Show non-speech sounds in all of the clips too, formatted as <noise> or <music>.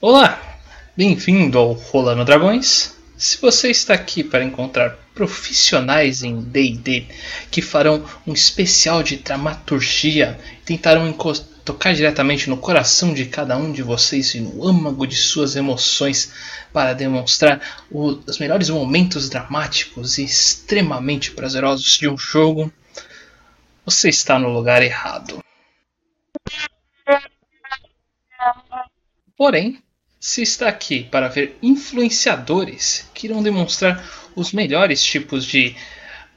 Olá, bem-vindo ao Rolando Dragões. Se você está aqui para encontrar profissionais em D&D que farão um especial de dramaturgia, tentarão tocar diretamente no coração de cada um de vocês e no âmago de suas emoções para demonstrar os melhores momentos dramáticos e extremamente prazerosos de um jogo, você está no lugar errado. Porém, se está aqui para ver influenciadores que irão demonstrar os melhores tipos de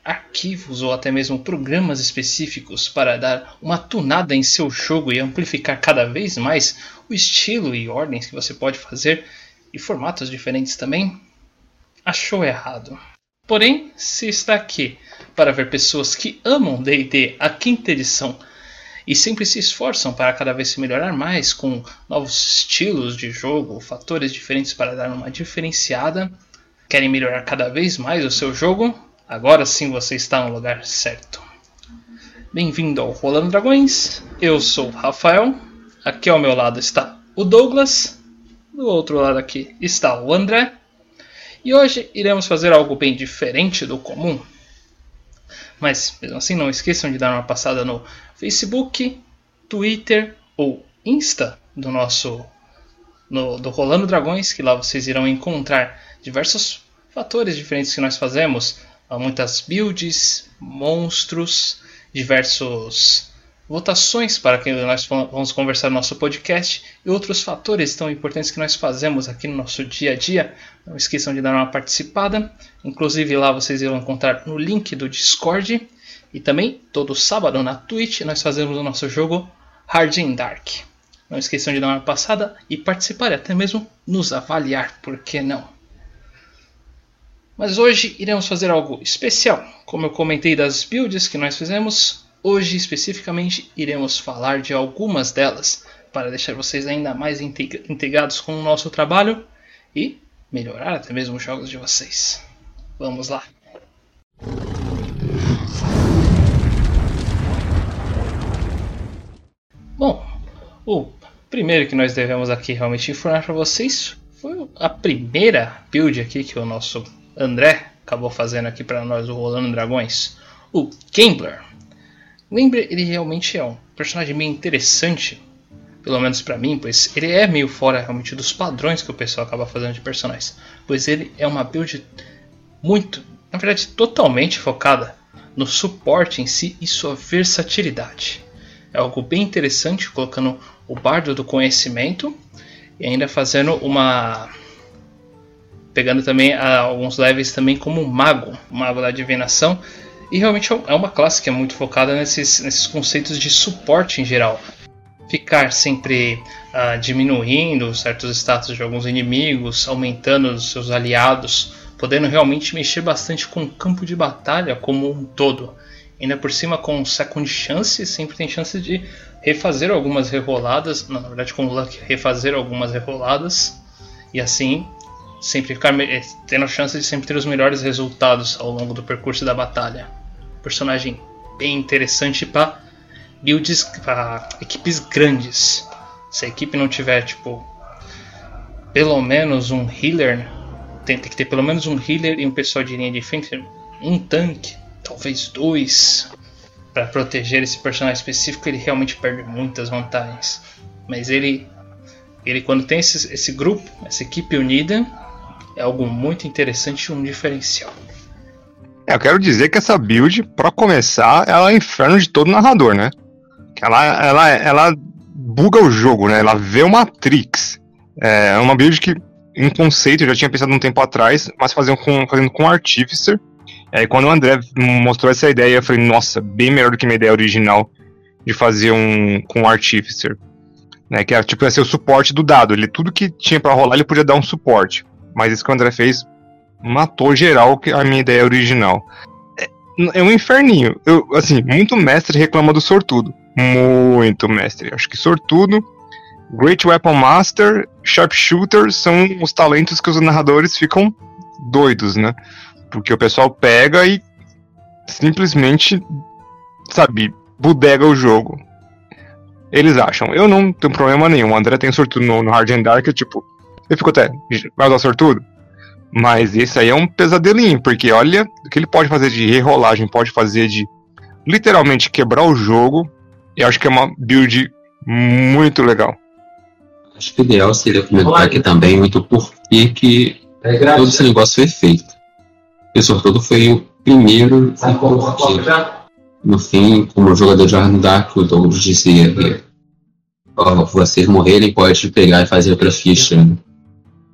arquivos ou até mesmo programas específicos para dar uma tunada em seu jogo e amplificar cada vez mais o estilo e ordens que você pode fazer e formatos diferentes também, achou errado. Porém, se está aqui para ver pessoas que amam D&D a quinta edição e sempre se esforçam para cada vez se melhorar mais com novos estilos de jogo, fatores diferentes para dar uma diferenciada, querem melhorar cada vez mais o seu jogo, agora sim você está no lugar certo. Bem-vindo ao Rolando Dragões, eu sou o Rafael, aqui ao meu lado está o Douglas, do outro lado aqui está o André, e hoje iremos fazer algo bem diferente do comum. Mas mesmo assim, não esqueçam de dar uma passada no Facebook, Twitter ou Insta do nosso no, do Rolando Dragões, que lá vocês irão encontrar diversos fatores diferentes que nós fazemos, muitas builds, monstros, diversos votações para que nós vamos conversar no nosso podcast e outros fatores tão importantes que nós fazemos aqui no nosso dia a dia. Não esqueçam de dar uma participada. Inclusive lá vocês irão encontrar no link do Discord e também todo sábado na Twitch nós fazemos o nosso jogo Hard and Dark. Não esqueçam de dar uma passada e participar e até mesmo nos avaliar, por que não? Mas hoje iremos fazer algo especial. Como eu comentei das builds que nós fizemos, Hoje, especificamente, iremos falar de algumas delas para deixar vocês ainda mais integrados com o nosso trabalho e melhorar até mesmo os jogos de vocês. Vamos lá! Bom, o primeiro que nós devemos aqui realmente informar para vocês foi a primeira build aqui que o nosso André acabou fazendo aqui para nós, o Rolando Dragões, o Gambler. Lembre, ele realmente é um personagem meio interessante, pelo menos para mim, pois ele é meio fora realmente dos padrões que o pessoal acaba fazendo de personagens, pois ele é uma build muito, na verdade, totalmente focada no suporte em si e sua versatilidade. É algo bem interessante, colocando o bardo do conhecimento e ainda fazendo uma pegando também alguns levels também como mago, mago da divinação, e realmente é uma classe que é muito focada nesses, nesses conceitos de suporte em geral. Ficar sempre uh, diminuindo certos status de alguns inimigos, aumentando os seus aliados, podendo realmente mexer bastante com o campo de batalha como um todo. Ainda por cima com second chance, sempre tem chance de refazer algumas reroladas, na verdade com luck refazer algumas reroladas e assim sempre ficar tendo a chance de sempre ter os melhores resultados ao longo do percurso da batalha personagem bem interessante para builds para equipes grandes. Se a equipe não tiver tipo pelo menos um healer, tem, tem que ter pelo menos um healer e um pessoal de linha de frente, um tanque, talvez dois, para proteger esse personagem específico, ele realmente perde muitas vantagens. Mas ele, ele quando tem esse, esse grupo, essa equipe unida, é algo muito interessante e um diferencial. É, eu quero dizer que essa build, para começar, ela é inferno de todo narrador, né? Ela, ela, ela buga o jogo, né? Ela vê o Matrix. É uma build que, em conceito, eu já tinha pensado um tempo atrás, mas fazendo com, fazendo com Artificer. É, quando o André mostrou essa ideia, eu falei, nossa, bem melhor do que minha ideia original de fazer um com Artificer. Né, que era, tipo, ia ser o suporte do dado. Ele, tudo que tinha para rolar, ele podia dar um suporte. Mas isso que o André fez matou geral a minha ideia original. É, é um inferninho. Eu, assim, muito mestre reclama do sortudo. Muito mestre. Acho que sortudo, Great Weapon Master, Sharpshooter são os talentos que os narradores ficam doidos, né? Porque o pessoal pega e simplesmente, sabe, bodega o jogo. Eles acham. Eu não tenho problema nenhum. O André tem sortudo no, no Hard and Dark, tipo, eu fico até, vai usar sortudo? Mas esse aí é um pesadelinho, porque olha o que ele pode fazer de rerolagem, pode fazer de literalmente quebrar o jogo. E acho que é uma build muito legal. Acho que o ideal seria comentar aqui também muito por que todo esse negócio foi feito. O sortudo foi o primeiro e porque, no fim, como o jogador de Arno Dark, o Douglas dizia que ao vocês morrerem pode pegar e fazer outra ficha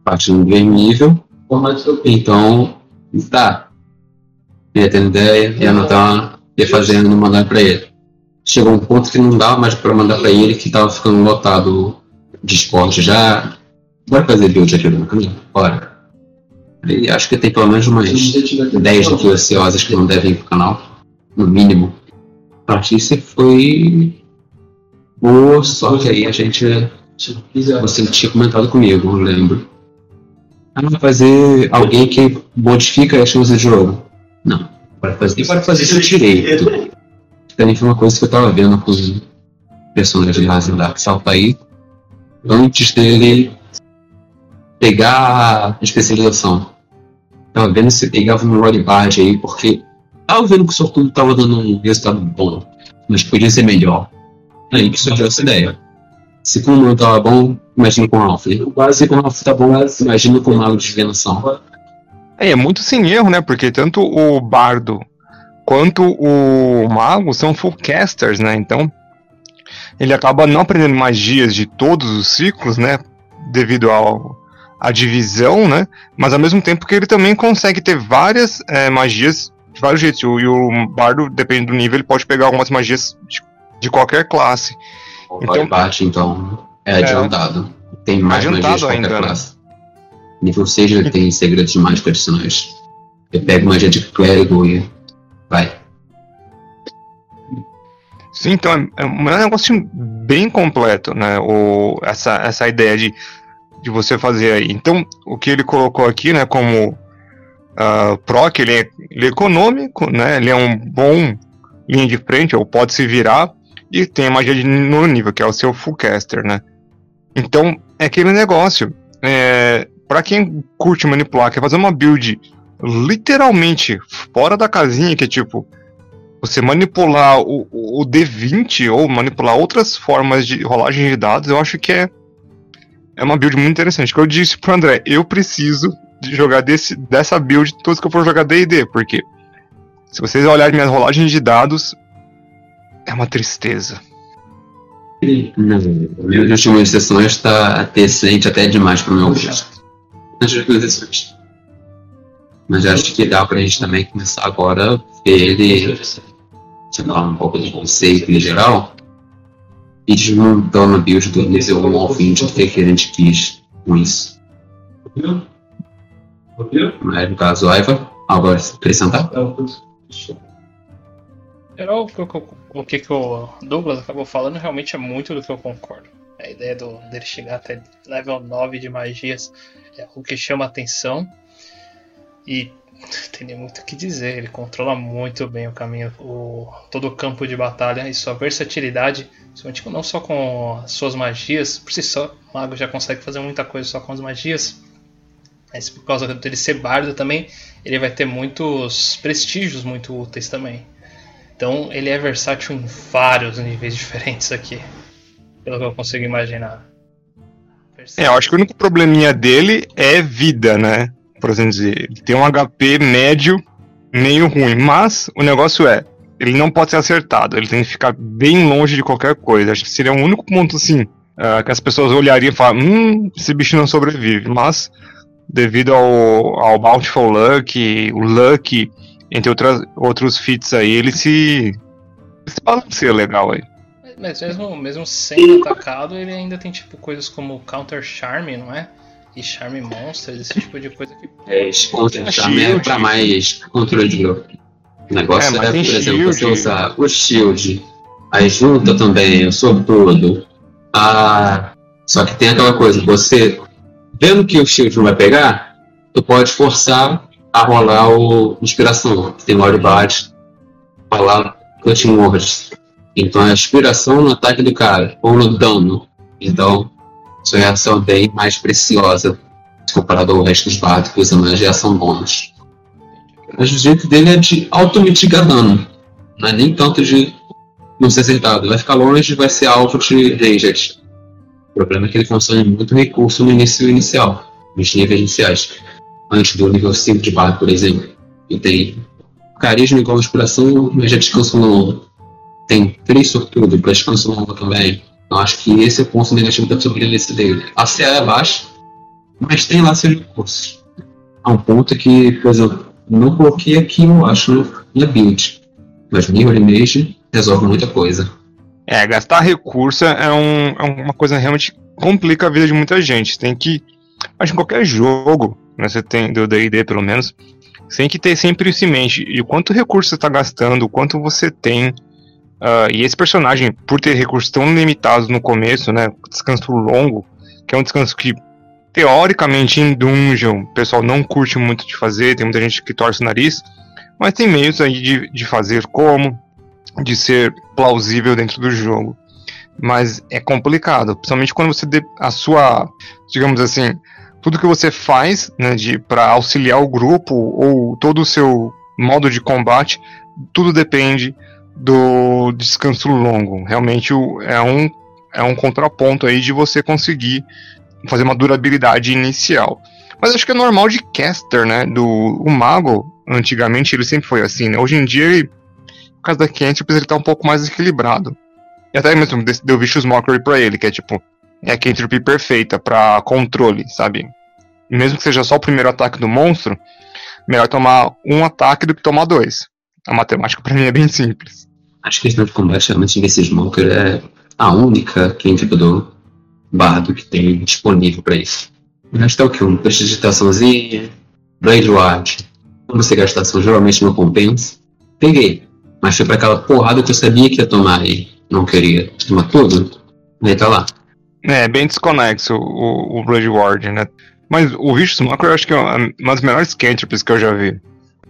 partindo do mesmo nível. Então, tá. Ia tendo ideia, ia anotar, ia fazendo e mandar pra ele. Chegou um ponto que não dava mais pra mandar pra ele, que tava ficando lotado o Discord já. Bora fazer build aqui no caminho? Bora. E acho que tem pelo menos umas 10 aqui ociosas que não devem ir pro canal. No mínimo. A partir disso foi. Boa, só que aí a gente. Você tinha comentado comigo, eu lembro. Ah, fazer alguém que modifica as coisas de jogo. Não. Para fazer, para fazer isso direito. Também foi uma coisa que eu tava vendo com os personagens de Rising Dark Salta aí. Antes dele pegar a especialização. Tava vendo se pegava no Rory Bard aí, porque tava vendo que o Sortudo tava dando um resultado bom, mas podia ser melhor. Aí que surgiu essa ideia. Se com o não tava bom, imagina com o Ralph. Se com o Ralph tá bom, imagina com o Mago de Divinação. É, é muito sem erro, né? Porque tanto o Bardo quanto o Mago são full casters, né? Então ele acaba não aprendendo magias de todos os ciclos, né? Devido ao, à divisão, né? Mas ao mesmo tempo que ele também consegue ter várias é, magias de vários jeitos. E o Bardo, dependendo do nível, ele pode pegar algumas magias de, de qualquer classe. O então, bate, então, é adiantado. É, tem mais adiantado magias de qualquer ainda, classe. Nível 6 ele tem segredos de mágica adicionais. Ele pega magia de clérigo e vai. Sim, então é, é um negócio bem completo, né? O, essa, essa ideia de, de você fazer aí. Então, o que ele colocou aqui, né, como uh, proc, ele é, ele é econômico, né? Ele é um bom linha de frente, ou pode se virar, e tem a magia de no nível, que é o seu full caster, né? Então, é aquele negócio. É, para quem curte manipular, quer fazer uma build literalmente fora da casinha, que é tipo você manipular o, o D20 ou manipular outras formas de rolagem de dados, eu acho que é, é uma build muito interessante. Que eu disse pro André, eu preciso de jogar desse, dessa build todos que eu for jogar D&D, porque se vocês olharem minhas rolagens de dados, é uma tristeza. Não, minhas últimas sessões está decente até demais pro meu gosto. Nas últimas sessões. Mas acho que dá pra gente também começar agora a ver ele falar um pouco do conceito em geral e desmontando a build do nível 1 ao 20 o que a gente quis com isso. Mas no caso, Aiva, agora acrescentar? Geral, o que, que o Douglas acabou falando realmente é muito do que eu concordo. A ideia do, dele chegar até level 9 de magias é o que chama atenção. E <laughs> tem muito o que dizer, ele controla muito bem o caminho, o, todo o campo de batalha e sua versatilidade, principalmente não só com as suas magias, por si só, o mago já consegue fazer muita coisa só com as magias, mas por causa dele ser bardo também, ele vai ter muitos prestígios muito úteis também. Então ele é versátil em vários níveis diferentes aqui, pelo que eu consigo imaginar. É, eu acho que o único probleminha dele é vida, né? por assim dizer. Ele tem um HP médio, meio ruim. Mas o negócio é, ele não pode ser acertado, ele tem que ficar bem longe de qualquer coisa. Acho que seria o único ponto assim. Uh, que as pessoas olhariam e falam, hum, esse bicho não sobrevive. Mas, devido ao, ao Bountiful Luck, o Luck, entre outras, outros feats aí, ele se, se balanceia legal aí. Mas mesmo, mesmo sendo atacado, ele ainda tem tipo coisas como Counter Charm, não é? e Charme Monsters, esse tipo de coisa que. É, Counter Charme é pra mais controle de grupo. O negócio é, é por exemplo, shield. você usar o Shield, aí junta também o Sobretudo. Ah, só que tem aquela coisa, você vendo que o Shield não vai pegar, tu pode forçar a rolar o Inspiração, que tem Lord Bat, falar Cutting Words. Então é a inspiração no ataque do cara, ou no dano. Então, sua reação é bem mais preciosa comparado ao resto dos bardos que usam magia são bons. Mas o jeito dele é de auto-mitigar dano. Não é nem tanto de não ser acertado. Vai ficar longe vai ser alvo de ranged. O problema é que ele consome muito recurso no início inicial, nos níveis iniciais. Antes do nível 5 de bardo, por exemplo. E tem carisma igual inspiração, mas já descanso longo. Tem três sortudo para descanso longo também. Então acho que esse é o ponto negativo da sobrevivência dele. A CA é baixa, mas tem lá seus recursos. Há um ponto que, por exemplo, não coloquei aqui, eu acho, na build. Mas Mirror Image resolve muita coisa. É, gastar recurso é, um, é uma coisa realmente complica a vida de muita gente. Tem que. Acho que em qualquer jogo, né, você tem, do DD pelo menos, você tem que ter sempre isso em mente. E quanto recurso você está gastando, o quanto você tem. Uh, e esse personagem, por ter recursos tão limitados no começo, né? Descanso longo, que é um descanso que teoricamente em dungeon o pessoal não curte muito de fazer, tem muita gente que torce o nariz, mas tem meios aí de, de fazer como, de ser plausível dentro do jogo. Mas é complicado, principalmente quando você a sua, digamos assim, tudo que você faz, né, para auxiliar o grupo ou todo o seu modo de combate, tudo depende do descanso longo. Realmente é um é um contraponto aí de você conseguir fazer uma durabilidade inicial. Mas acho que é normal de caster, né? Do o mago, antigamente ele sempre foi assim, né? Hoje em dia, ele, por causa da cantrips, ele tá um pouco mais equilibrado. E até mesmo deu Vicious Mockery pra ele, que é tipo, é a cantrip perfeita para controle, sabe? Mesmo que seja só o primeiro ataque do monstro, melhor tomar um ataque do que tomar dois. A matemática pra mim é bem simples. Acho que questão de combate realmente Vicious Mockery é a única cantrip do bardo que tem disponível para isso. Resto é o que? Um prestidigitaçãozinha, Blade Ward. Quando você gastação geralmente não compensa. Peguei. Mas foi para aquela porrada que eu sabia que ia tomar e não queria tomar tudo. Aí tá lá. É, bem desconexo o, o Blade Ward, né? Mas o Vicious Smoker eu acho que é uma das melhores cantrips que eu já vi.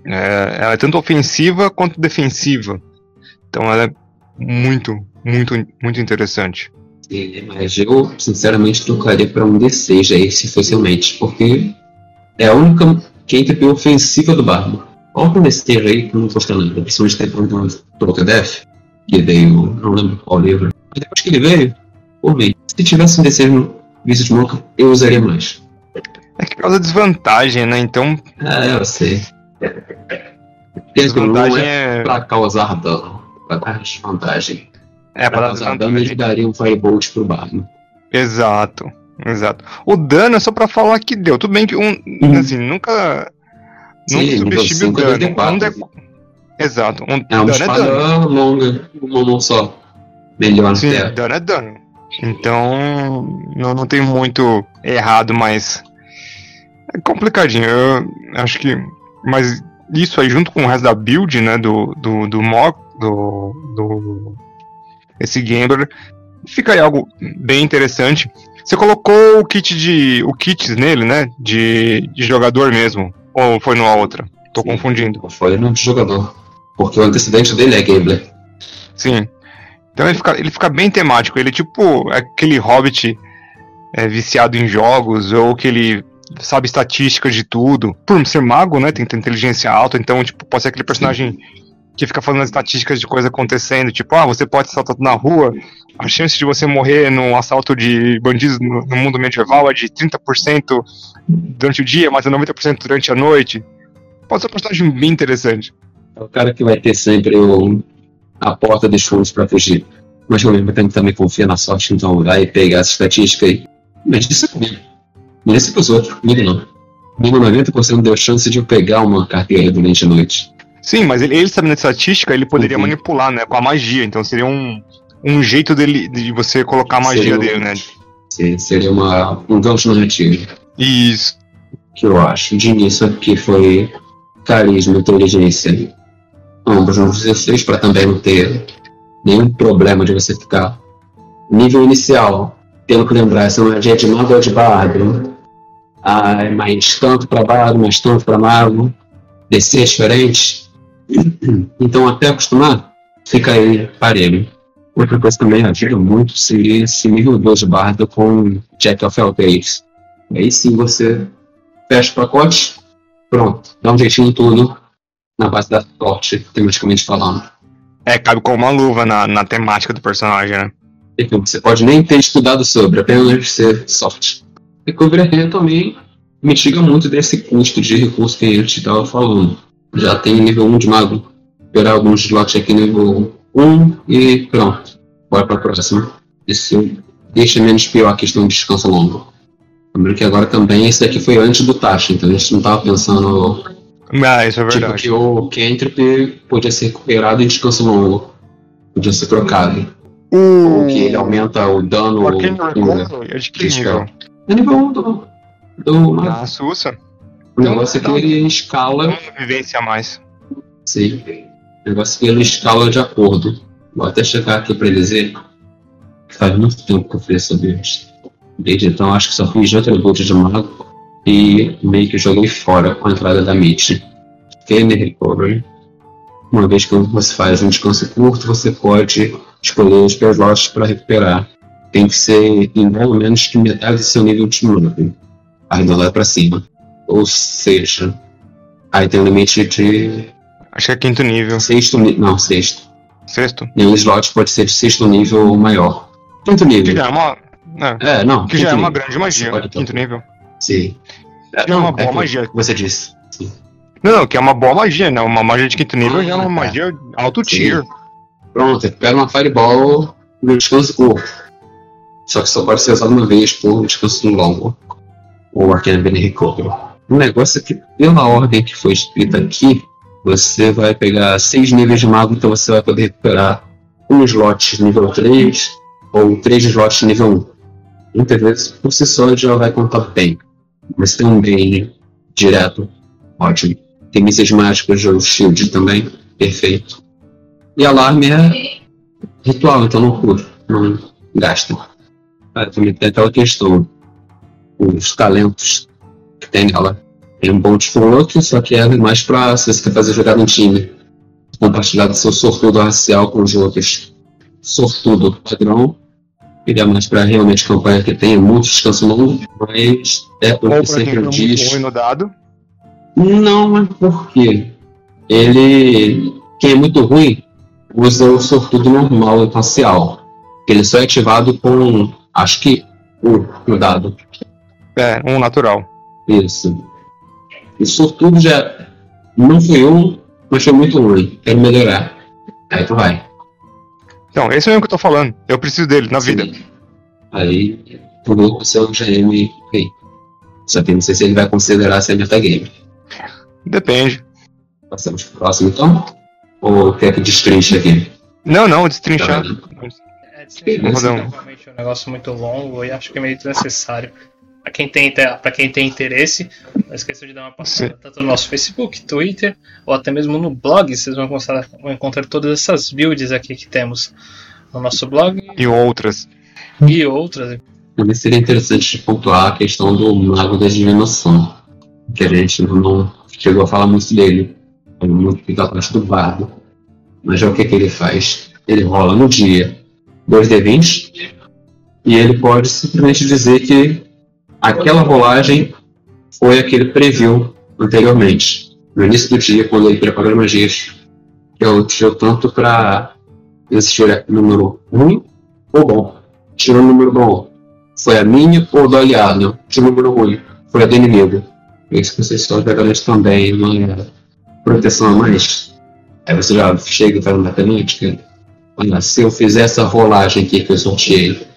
É, ela é tanto ofensiva quanto defensiva. Então ela é muito, muito, muito interessante. Sim, mas eu sinceramente trocaria para um D6 aí se fosse o Match, porque é a única cantrip ofensiva do Bardo. Coloca um D6 aí que não custa nada, principalmente depois do Troca Death, que veio, não lembro qual livro. Depois que ele veio, por mim, se tivesse um D6 no Visit Monk, eu usaria mais. É que causa desvantagem, né? Então. Ah, eu sei. Desvantagem é, é pra causar dano, pra dar desvantagem. É, pra, pra causar dano, ele daria um Firebolt pro Bardo. Exato, exato. O dano é só pra falar que deu. Tudo bem que um. Uhum. Assim, nunca. Sim, nunca subestime o dano. Um de... Exato. Um é uma espada é dano. longa, uma mão só. Melhor Sim, terra. dano é dano. Então, não, não tem muito errado, mas. É complicadinho. Eu acho que. Mas isso aí, junto com o resto da build, né? Do, do, do mock. Do, do esse Gambler. Fica aí algo bem interessante. Você colocou o kit de. o kits nele, né? De, de jogador mesmo. Ou foi numa outra? Tô Sim, confundindo. Foi no de jogador. Porque o antecedente dele é Gambler. Sim. Então ele fica, ele fica bem temático. Ele é tipo aquele hobbit é, viciado em jogos, ou que ele sabe estatísticas de tudo. Por ser mago, né? Tem, tem inteligência alta, então, tipo, pode ser aquele personagem. Sim que fica fazendo as estatísticas de coisa acontecendo, tipo, ah, você pode ser assaltado na rua, a chance de você morrer num assalto de bandidos no, no mundo medieval é de 30% durante o dia, mas é 90% durante a noite. Pode ser um personagem bem interessante. É o cara que vai ter sempre o, a porta dos fundos para fugir. Mas ao mesmo tempo também confia na sorte, então vai pegar essa estatística aí. Mas isso é comigo. É com os outros, comigo não. Comigo 90% deu chance de eu pegar uma carteira durante a noite. Sim, mas ele, ele sabendo estatística, ele poderia uhum. manipular, né? Com a magia. Então seria um, um jeito dele de você colocar a magia seria, dele, né? Sim, seria uma, um gancho narrativo. Isso. Que eu acho. De início aqui foi carisma, inteligência. Ambos no 16 para também não ter nenhum problema de você ficar. Nível inicial, pelo que lembrar, essa magia de mago ou de bardo. Ah, mais tanto para bardo, mais tanto para mago. DC é diferente <clears throat> então, até acostumar, fica aí parelho. Outra coisa também ajuda muito seria esse nível 2 bardo com Jack of All Days. Aí sim você fecha o pacote, pronto. Dá um jeitinho tudo na base da sorte, tematicamente falando. É, cabe como uma luva na, na temática do personagem, né? Então, você pode nem ter estudado sobre, apenas ser sorte. Recovery Hand também mitiga muito desse custo de recurso que a gente estava falando. Já tem nível 1 de mago, esperar alguns slots aqui nível 1 e pronto. Bora para a próxima. Isso deixa menos pior a questão de descanso longo. Lembrando que agora também esse daqui foi antes do taxa, então a gente não estava pensando. Ah, isso é Tipo verdade. que o Cantrip podia ser recuperado em descanso longo. Podia ser trocado. Ou que ele aumenta o dano. O Arcane cura. Recovery é de que nível? É nível 1 do. do Ah, Sussa. o negócio é que ele escala. Uma vivência a mais. Sim. O negócio é que ele escala de acordo. Vou até chegar aqui pra dizer. Faz muito tempo que eu fiz essa build. Desde então acho que só fiz de outra build de mago. E meio que joguei fora com a entrada da Mitch. Game Recovery. Uma vez que você faz um descanso curto, você pode escolher os slots para recuperar. Tem que ser em pelo menos que metade do seu nível de mago. Arredondado para cima. Ou seja, aí tem um limite de Acho que é quinto nível. Sexto nível. Não, sexto. Sexto. Nenhum slot pode ser de sexto nível ou maior. Quinto Que nível. já é uma. né, É, não. que já é uma nível. grande magia. Ter. Quinto nível. Sim. É uma boa que magia. Você disse. Sim. Não, não, que é uma boa magia, né? Uma magia de quinto nível já é uma Ah, tá. magia alto Sim. tier. Pronto, você pega uma Fireball no descanso curto. Só que só pode ser usado uma vez por descanso longo. Ou Bene Recovery. O negócio é que, pela ordem que foi escrita aqui, você vai pegar seis níveis de mago, então você vai poder recuperar um slot nível 3 ou três slots nível 1. Muitas vezes, por si só, já vai contar bem. Mas tem bem direto, ótimo. Tem mísseis mágicos ou shield também, perfeito. E alarme é ritual, então não cura, não gasta. Ah, também tem aquela questão, os talentos que tem nela. Tem um bom desfloque, só que é mais pra se você quer fazer jogada em time. Compartilhar do seu sortudo racial com os outros. Sortudo padrão. É mais pra realmente campanha que tenha muito descanso longo, mas é pra quem sempre diz. ruim no dado. Não, é porque ele, quem é muito ruim, usa o sortudo normal e parcial. Ele só é ativado com, acho que, um no dado. É, um natural. Isso. E sortudo já não foi um, mas foi muito ruim. Quero melhorar. Aí tu vai. Então, esse é o mesmo que eu tô falando. Eu preciso dele na vida. Sim. Aí tu vê o seu GM rei. Só que não sei se ele vai considerar ser metagame. Depende. Passamos pro próximo então? Ou quer que destrinche aqui? Não, não, destrinchar. É, desnecessário, Rodão. realmente é um negócio muito longo e acho que é meio desnecessário. Pra quem tem, pra quem tem interesse, não esqueça de dar uma passada Sim. tanto no nosso Facebook, Twitter, ou até mesmo no blog. Vocês vão encontrar, vão encontrar todas essas builds aqui que temos no nosso blog E outras. e outras. Também seria interessante pontuar a questão do Mago da Divinação, que a gente não, chegou a falar muito dele. Ele muito fica atrás do bardo. Mas já o que, que ele faz? Ele rola no dia 2D20 e ele pode simplesmente dizer que aquela rolagem foi a que ele previu anteriormente. No início do dia, quando ele preparou as magias, eu tirou tanto para existir número ruim ou bom. Tirou um número bom, foi a minha ou do aliado? De número ruim, foi a do inimigo. Isso que vocês estão garante também uma proteção a mais. Aí você já chega e faz uma matemática. Olha, se eu fizer essa rolagem aqui que eu sorteei,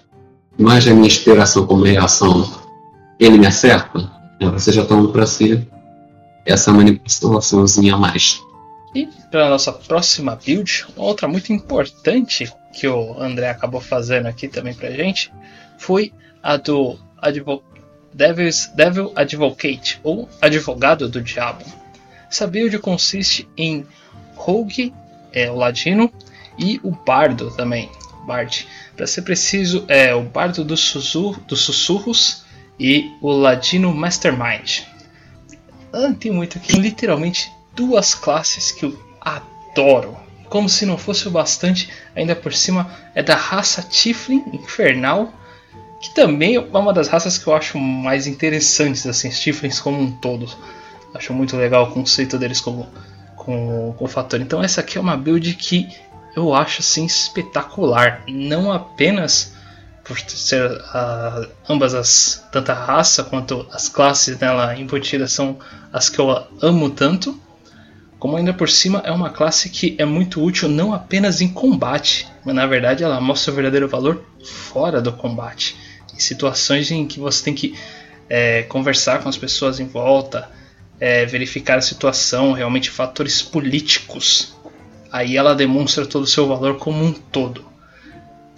mais a minha inspiração como reação, ele me acerta? Você já toma para si essa manipulaçãozinha a mais. E para nossa próxima build, outra muito importante que o André acabou fazendo aqui também pra gente foi a do Advo Devil's, Devil Advocate, ou Advogado do Diabo. Essa build consiste em Rogue, é, o Ladino, e o Bardo também, Bard. Para ser preciso, é o Bardo dos Sussurros e o Ladino Mastermind. Ah, tem muito aqui, literalmente duas classes que eu adoro. Como se não fosse o bastante, ainda por cima é da raça Tiflin Infernal que também é uma das raças que eu acho mais interessantes, assim, os Tieflings como um todo. Acho muito legal o conceito deles como com, com o fator. Então essa aqui é uma build que eu acho assim espetacular, não apenas por ser uh, ambas as tanto a raça quanto as classes dela embutidas são as que eu amo tanto, como ainda por cima é uma classe que é muito útil não apenas em combate, mas na verdade ela mostra o verdadeiro valor fora do combate, em situações em que você tem que é, conversar com as pessoas em volta, é, verificar a situação, realmente fatores políticos. Aí ela demonstra todo o seu valor como um todo.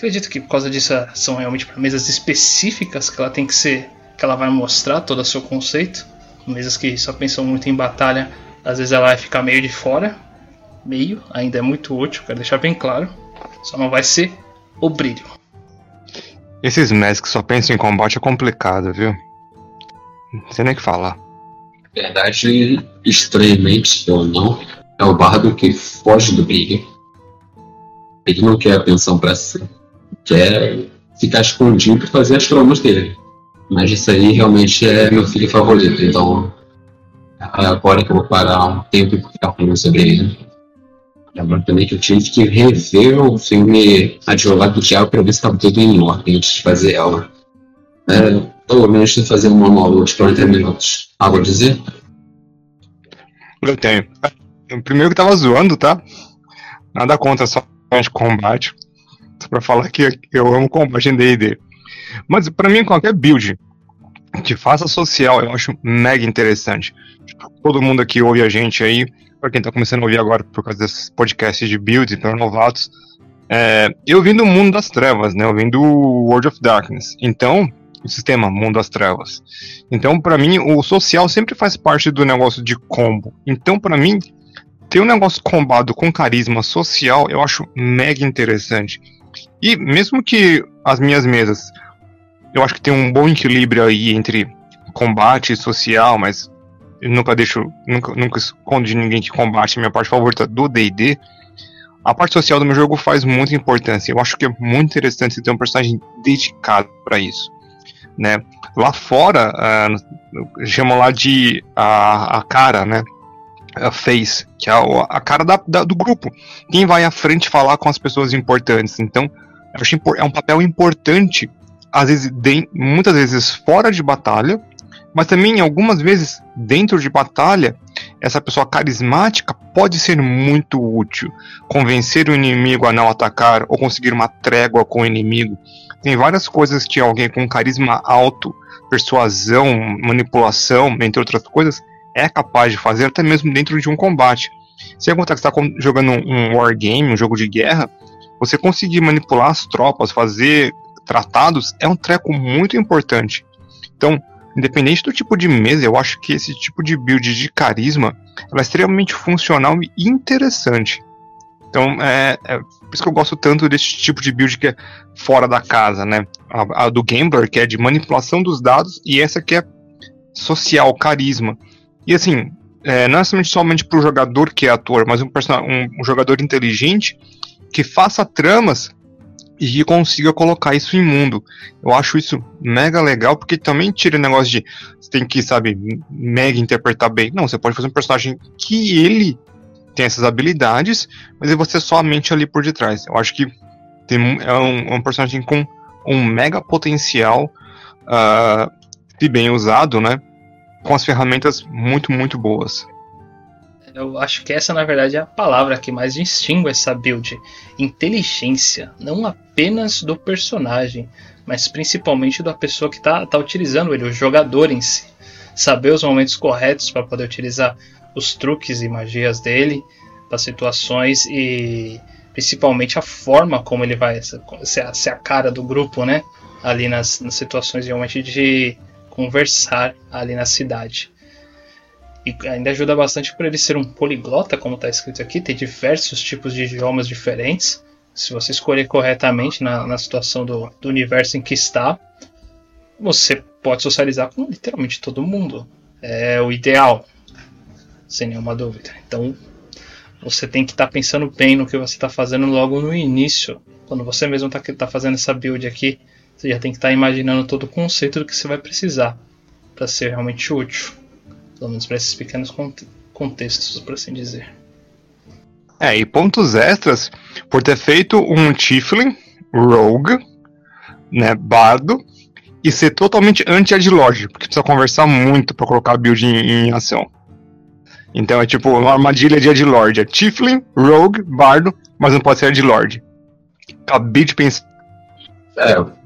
Acredito que por causa disso são realmente para mesas específicas que ela tem que ser, que ela vai mostrar todo o seu conceito. Mesas que só pensam muito em batalha, às vezes ela vai ficar meio de fora. Meio, ainda é muito útil, quero deixar bem claro. Só não vai ser o brilho. Esses mestres que só pensam em combate é complicado, viu? Não sei nem o que falar. Verdade, estranhamente ou não, é o bardo que foge do brilho. Ele não quer atenção para si quer ficar escondido e fazer as tromas dele. Mas isso aí realmente é meu filho favorito, então é agora que eu vou parar um tempo e ficar falando sobre ele. Lembrando também que eu tive que rever o filme Advogado do Diabo para ver se estava tudo em ordem antes de fazer ela. É, pelo menos de fazer um monólogo de 40 minutos. Algo a dizer? Eu tenho. Primeiro que tava zoando, tá? Nada contra só de combate <laughs> para falar que eu amo combate em D&D. Mas para mim qualquer build que faça social eu acho mega interessante. Tipo, todo mundo aqui ouve a gente aí, para quem tá começando a ouvir agora por causa desses podcasts de builds para novatos, é, eu vim do mundo das trevas, né? Eu vim do World of Darkness. Então, o sistema Mundo das Trevas. Então, para mim, o social sempre faz parte do negócio de combo. Então, para mim, ter um negócio combado com carisma social, eu acho mega interessante. E mesmo que as minhas mesas, eu acho que tem um bom equilíbrio aí entre combate social, mas eu nunca deixo, nunca, nunca escondo de ninguém que combate minha parte favorita do D&D. A parte social do meu jogo faz muita importância. Eu acho que é muito interessante ter um personagem dedicado para isso, né? Lá fora, uh, chamam lá de a, a cara, né? Face, que é a, a cara da, da, do grupo. Quem vai à frente falar com as pessoas importantes. Então, acho é um papel importante, às vezes, de, muitas vezes fora de batalha, mas também algumas vezes dentro de batalha, essa pessoa carismática pode ser muito útil. Convencer o inimigo a não atacar ou conseguir uma trégua com o inimigo. Tem várias coisas que alguém com carisma alto, persuasão, manipulação, entre outras coisas, é capaz de fazer até mesmo dentro de um combate. Se acontecer que está jogando um wargame, um jogo de guerra, você conseguir manipular as tropas, fazer tratados, é um treco muito importante. Então, independente do tipo de mesa, eu acho que esse tipo de build de carisma é extremamente funcional e interessante. Então, é, é, por isso que eu gosto tanto desse tipo de build que é fora da casa, né? A, a do Gambler, que é de manipulação dos dados, e essa que é social, carisma. E assim, é, não é somente, somente para o jogador que é ator, mas um, um, um jogador inteligente que faça tramas e que consiga colocar isso em mundo. Eu acho isso mega legal, porque também tira o negócio de você tem que, sabe, mega interpretar bem. Não, você pode fazer um personagem que ele tem essas habilidades, mas é você só a mente ali por detrás. Eu acho que tem, é, um, é um personagem com um mega potencial, uh, se bem usado, né? Com as ferramentas muito, muito boas. Eu acho que essa, na verdade, é a palavra que mais distingue essa build. Inteligência. Não apenas do personagem, mas principalmente da pessoa que está tá utilizando ele, o jogador em si. Saber os momentos corretos para poder utilizar os truques e magias dele para situações e principalmente a forma como ele vai ser a, ser a cara do grupo, né? Ali nas, nas situações realmente de conversar ali na cidade. E ainda ajuda bastante por ele ser um poliglota, como está escrito aqui, tem diversos tipos de idiomas diferentes. Se você escolher corretamente na, na situação do, do universo em que está, você pode socializar com literalmente todo mundo. É o ideal, sem nenhuma dúvida. Então, você tem que estar tá pensando bem no que você está fazendo logo no início. Quando você mesmo está tá fazendo essa build aqui, Você já tem que estar tá imaginando todo o conceito do que você vai precisar para ser realmente útil. Pelo menos para esses pequenos contextos, por assim dizer. É, e pontos extras por ter feito um Tiflin, Rogue, né, Bardo, e ser totalmente anti-Edgelord, porque precisa conversar muito para colocar a build em, em, ação. Então é tipo uma armadilha de Edgelord, é Tiflin, Rogue, Bardo, mas não pode ser Edgelord. Acabei de pensar. É.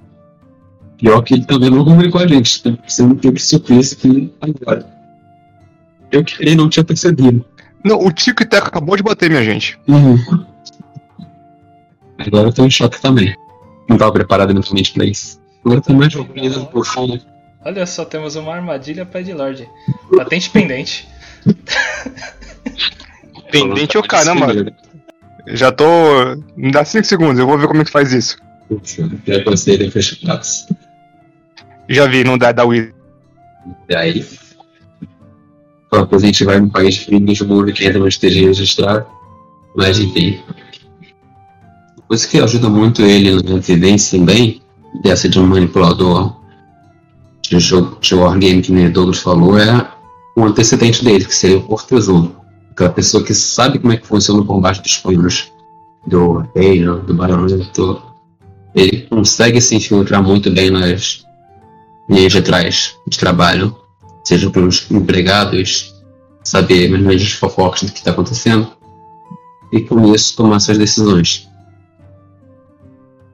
Pior que ele também não comunicou a gente, né? Você não teve surpresa que agora. Eu que ele não tinha percebido. Não, o Tico e Teco acabou de bater, minha gente. Uhum. Agora eu tô em choque também. Não tava preparado mentalmente pra isso. Agora tá mais organizado por fundo. Olha só, temos uma armadilha pra Lord. Patente pendente. <laughs> pendente o caramba. Já tô. Me dá 5 segundos, eu vou ver como é que faz isso. Já gostei de fechar Já vi, não dá da Wii. Daí. Gente vai num país frio de Lisboa que entra no esteja registrado. Mas enfim. Coisa que ajuda muito ele na vivência também, dessa de um manipulador de jogo de wargame que o Douglas falou, é o antecedente dele, que seria o Portezulo. Aquela pessoa que sabe como é que funciona por baixo dos panos do reino, do baronito. Ele consegue se infiltrar muito bem nas linhas de trás de trabalho seja pelos empregados, saber mais ou menos os fofocas do que está acontecendo, e com isso tomar suas decisões.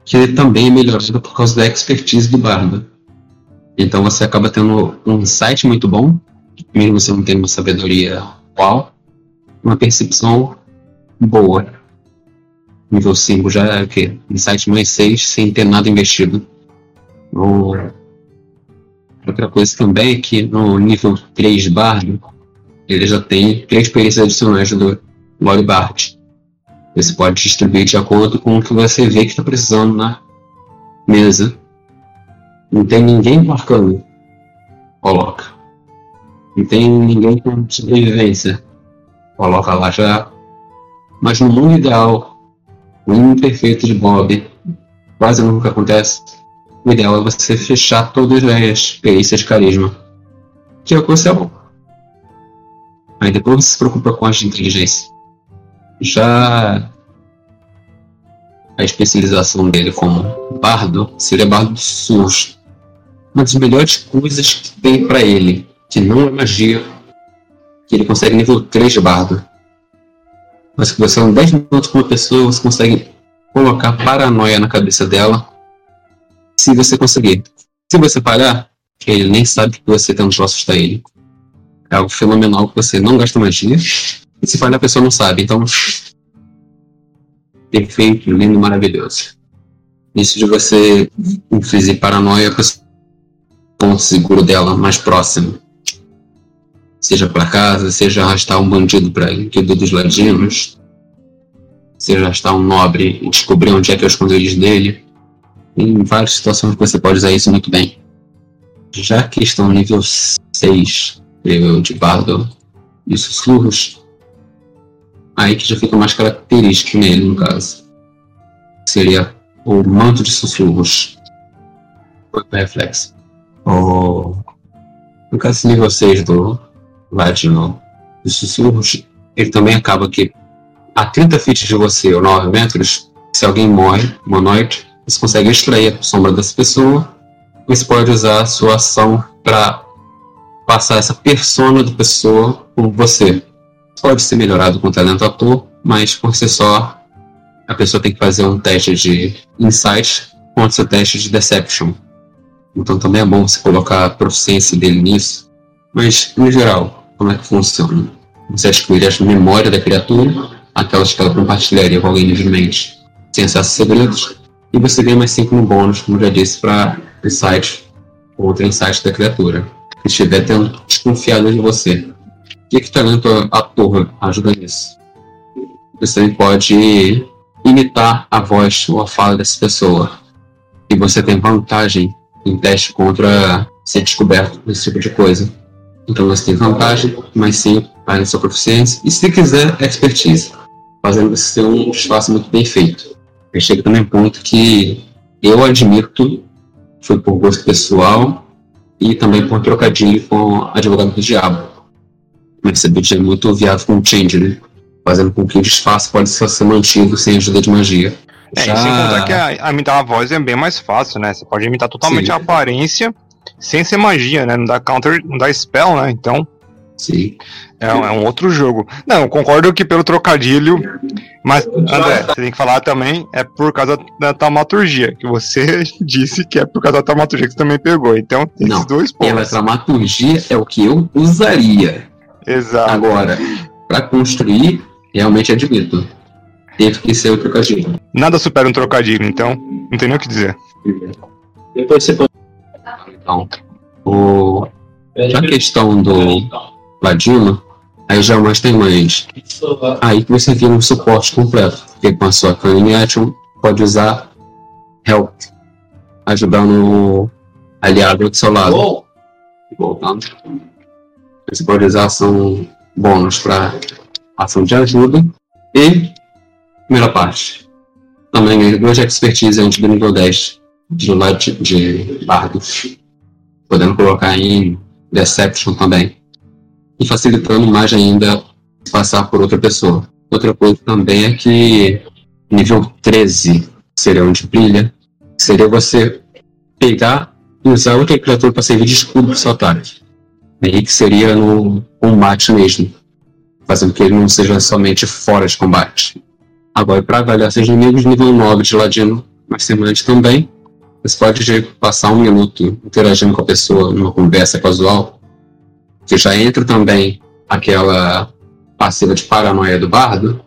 Que também é melhorado por causa da expertise do bardo. Então você acaba tendo um insight muito bom, mesmo você não tendo uma sabedoria qual, uma percepção boa. Nível 5 já é o quê? Insight mais 6 sem ter nada investido. Outra coisa também é que no nível 3 Bardo, ele já tem três experiências adicionais do Lore Bard. Você pode distribuir de acordo com o que você vê que está precisando na mesa. Não tem ninguém marcando. Coloca. Não tem ninguém com sobrevivência. Coloca lá já. Mas no mundo ideal, o mundo perfeito de Bob, quase nunca acontece o ideal é você fechar todas as perícias de carisma. Que é o que você é bom. Aí depois você se preocupa com as de inteligência. Já a especialização dele como bardo seria bardo de SUS. Uma das melhores coisas que tem para ele, que não é magia, que ele consegue nível 3 de bardo. Mas que você, em 10 minutos com uma pessoa, você consegue colocar paranoia na cabeça dela se você conseguir. Se você parar, ele nem sabe que você tem um troços da ele. É algo fenomenal que você não gasta magia. E se falhar, a pessoa não sabe. Então, perfeito, lindo, maravilhoso. Isso de você infligir paranoia para ponto seguro dela mais próximo. Seja para casa, seja arrastar um bandido para inquido dos ladinos, seja arrastar um nobre e descobrir onde é que é o esconderijo dele. Em várias situações você pode usar isso muito bem. Já que estão no nível 6, nível de bardo e sussurros, aí que já fica mais característico nele, no caso. Seria o manto de sussurros. Foi o reflexo. O... No caso nível 6 do Ladino de sussurros, ele também acaba que a 30 feet de você ou 9 metros, se alguém morre, monoide, você consegue extrair a sombra dessa pessoa. Você pode usar a sua ação para passar essa persona da pessoa por você. Pode ser melhorado com talento ator, mas por si só, a pessoa tem que fazer um teste de insight contra seu teste de deception. Então também é bom você colocar a proficiência dele nisso. Mas, no geral, como é que funciona? Você excluir as memórias da criatura, aquelas que ela compartilharia com alguém livremente, sem acesso a segredos, e você ganha mais 5 no bônus, como já disse, para insight ou outro insight da criatura que estiver tendo desconfiado de você. O que, que talento ator ajuda nisso? Você também pode imitar a voz ou a fala dessa pessoa. E você tem vantagem em teste contra ser descoberto desse tipo de coisa. Então você tem vantagem, mais 5 para sua proficiência. E se quiser, expertise. Fazendo você um espaço muito bem feito chega também um ponto que eu admito foi por gosto pessoal e também por trocadilho com Advogado do Diabo. Mas esse é muito viável com o Change, né? Fazendo com que o disfarce pode só ser mantido sem ajuda de magia. É, Já... e sem contar que a, a imitar a voz é bem mais fácil, né? Você pode imitar totalmente Sim. a aparência sem ser magia, né? Não dá counter, não dá spell, né? Então. Sim. É, é um outro jogo. Não, concordo que pelo trocadilho. Mas, André, você tem que falar também, é por causa da taumaturgia, que você <laughs> disse que é por causa da taumaturgia que você também pegou. Então, tem Não, esses dois pontos. Pela taumaturgia é o que eu usaria. Exato. Agora, para construir, realmente admito. Teve que ser o trocadilho. Nada supera um trocadilho, então não tem nem o que dizer. Depois você pode. Então, o... a questão do Ladino, aí já mais tem mais. Aí que você vira um suporte completo. Porque com a sua Cunning Action, pode usar Help. Ajudando o aliado do seu lado. Voltando. Você pode usar ação bônus para ação de ajuda. E primeira parte. Também ganhei duas expertise antes do nível 10 de lado de, de bardo. Podendo colocar em Deception também. E facilitando mais ainda passar por outra pessoa. Outra coisa também é que nível 13 seria onde brilha. Seria você pegar e usar outra criatura para servir de escudo para seu ataque. Aí que seria no combate mesmo. Fazendo que ele não seja somente fora de combate. Agora, para avaliar seus inimigos, nível 9 de ladino, mas semelhante também. Você pode passar um minuto interagindo com a pessoa numa conversa casual. Você já entra também aquela passiva de paranoia do bardo.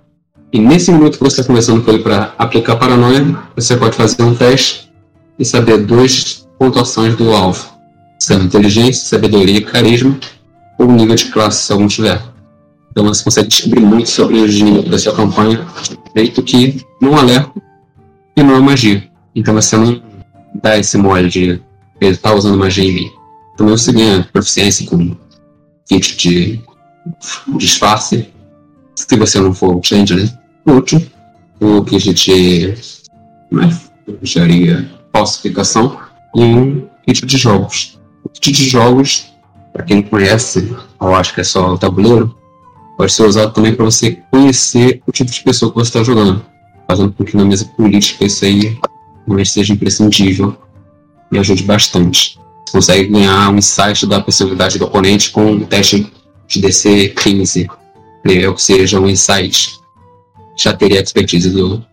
E nesse minuto que você está conversando com ele para aplicar paranoia, você pode fazer um teste e saber duas pontuações do alvo sendo inteligência, sabedoria, carisma ou nível de classe, se algum tiver. Então você consegue descobrir muito sobre o gênero da sua campanha, feito que não lerco e não é magia. Então você não dá esse mole de ele tá usando magia em mim. Então você ganha proficiência com kit de disfarce, se você não for change, né? Útil. O kit de né? engenharia falsificação e um kit de jogos kit de jogos, para quem conhece, eu acho que é só o tabuleiro, pode ser usado também para você conhecer o tipo de pessoa que você está jogando, fazendo com que na mesa política isso aí realmente seja imprescindível e ajude bastante. Consegue ganhar um insight da personalidade do oponente com um teste de DC 15, creio que seja um insight. Já teria a expertise do,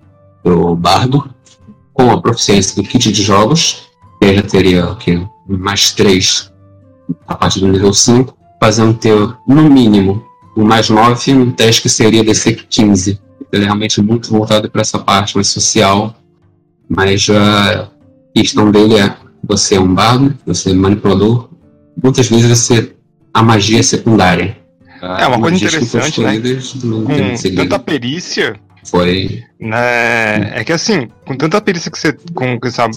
do bardo, com a proficiência do kit de jogos, que já teria o que, mais 3 a partir do nível 5, fazendo ter, no mínimo, o mais 9 um teste que seria DC 15. Ele é realmente muito voltado para essa parte mais social, mas a questão dele é você é um bardo, você é manipulador, muitas vezes você a magia é secundária. É uma coisa interessante, né? Com tanta perícia, foi. Né, é que assim, com tanta perícia que você. Com que essa,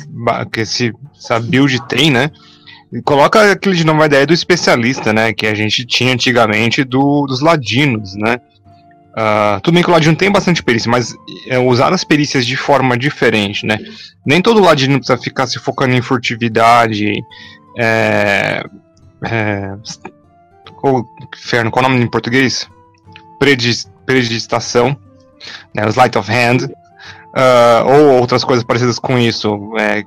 que esse, essa build tem, né? Coloca aquele de nova ideia do especialista, né? Que a gente tinha antigamente do, dos ladinos, né? Uh, tudo bem que o ladino tem bastante perícia, mas é, usar as perícias de forma diferente, né? Nem todo ladino precisa ficar se focando em furtividade. É, é, qual, inferno, qual é o nome em português? Predigitação né, o Sleight of Hand, uh, ou outras coisas parecidas com isso, é,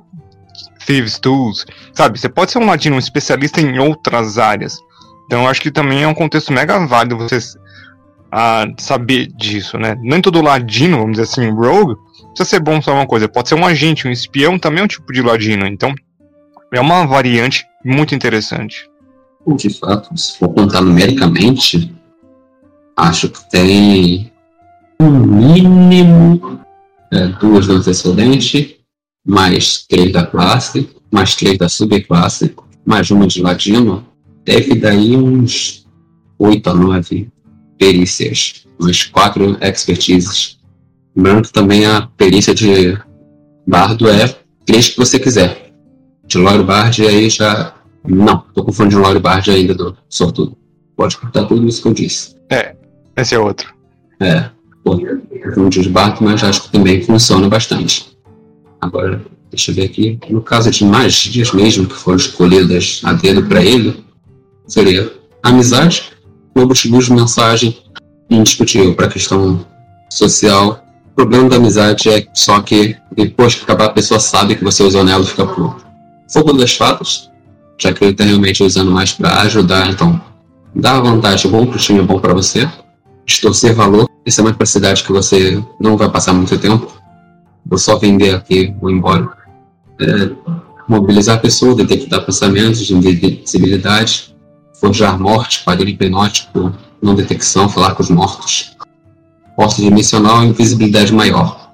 Thieves Tools, sabe? Você pode ser um ladino especialista em outras áreas. Então eu acho que também é um contexto mega válido você uh, saber disso, né? Nem todo ladino, vamos dizer assim, rogue, precisa ser bom só uma coisa. Pode ser um agente, um espião também é um tipo de ladino. Então é uma variante muito interessante. De fato, se for contar numericamente, acho que tem no mínimo é, duas do antecedente, mais três da classe, mais três da subclasse, mais uma de ladino, deve daí uns oito a nove perícias, umas quatro expertises. Lembrando que também a perícia de bardo é três que você quiser. De Lore Bard aí já. Não, tô de Lore Bard ainda do sortudo. Pode cortar tudo isso que eu disse. É, esse é outro. É. Pô, de barco, mas acho que também funciona bastante. Agora, Deixa eu ver aqui. No caso de magias mesmo que foram escolhidas a dedo para ele, seria amizade, Lobos Luz, mensagem indiscutível para a questão social. O problema da amizade é só que depois que acabar a pessoa sabe que você usou nela fica puro. Fogo das fadas, já que ele está realmente usando mais para ajudar, então dá vantagem bom para o time, bom para você. Distorcer valor, isso é uma capacidade que você não vai passar muito tempo. Vou só vender aqui, vou embora. É, mobilizar a pessoa, detectar pensamentos, invisibilidade, forjar morte, quadrilho hipnótico, não detecção, falar com os mortos. Força dimensional e invisibilidade maior.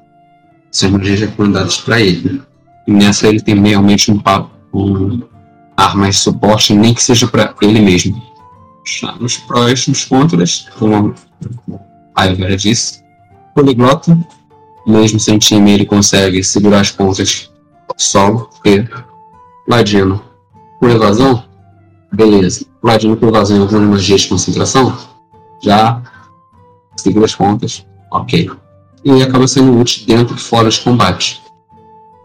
São energias recomendadas para ele. E nessa ele tem realmente um papo, um arma de suporte, nem que seja para ele mesmo. Nos prós, nos contras, como a Ivera disse, poliglota, mesmo sem time ele consegue segurar as pontas solo, porque Ladino, por evasão, beleza. Ladino por evasão em alguma magia de concentração, já segura as pontas, ok. E acaba sendo útil dentro e fora de combate.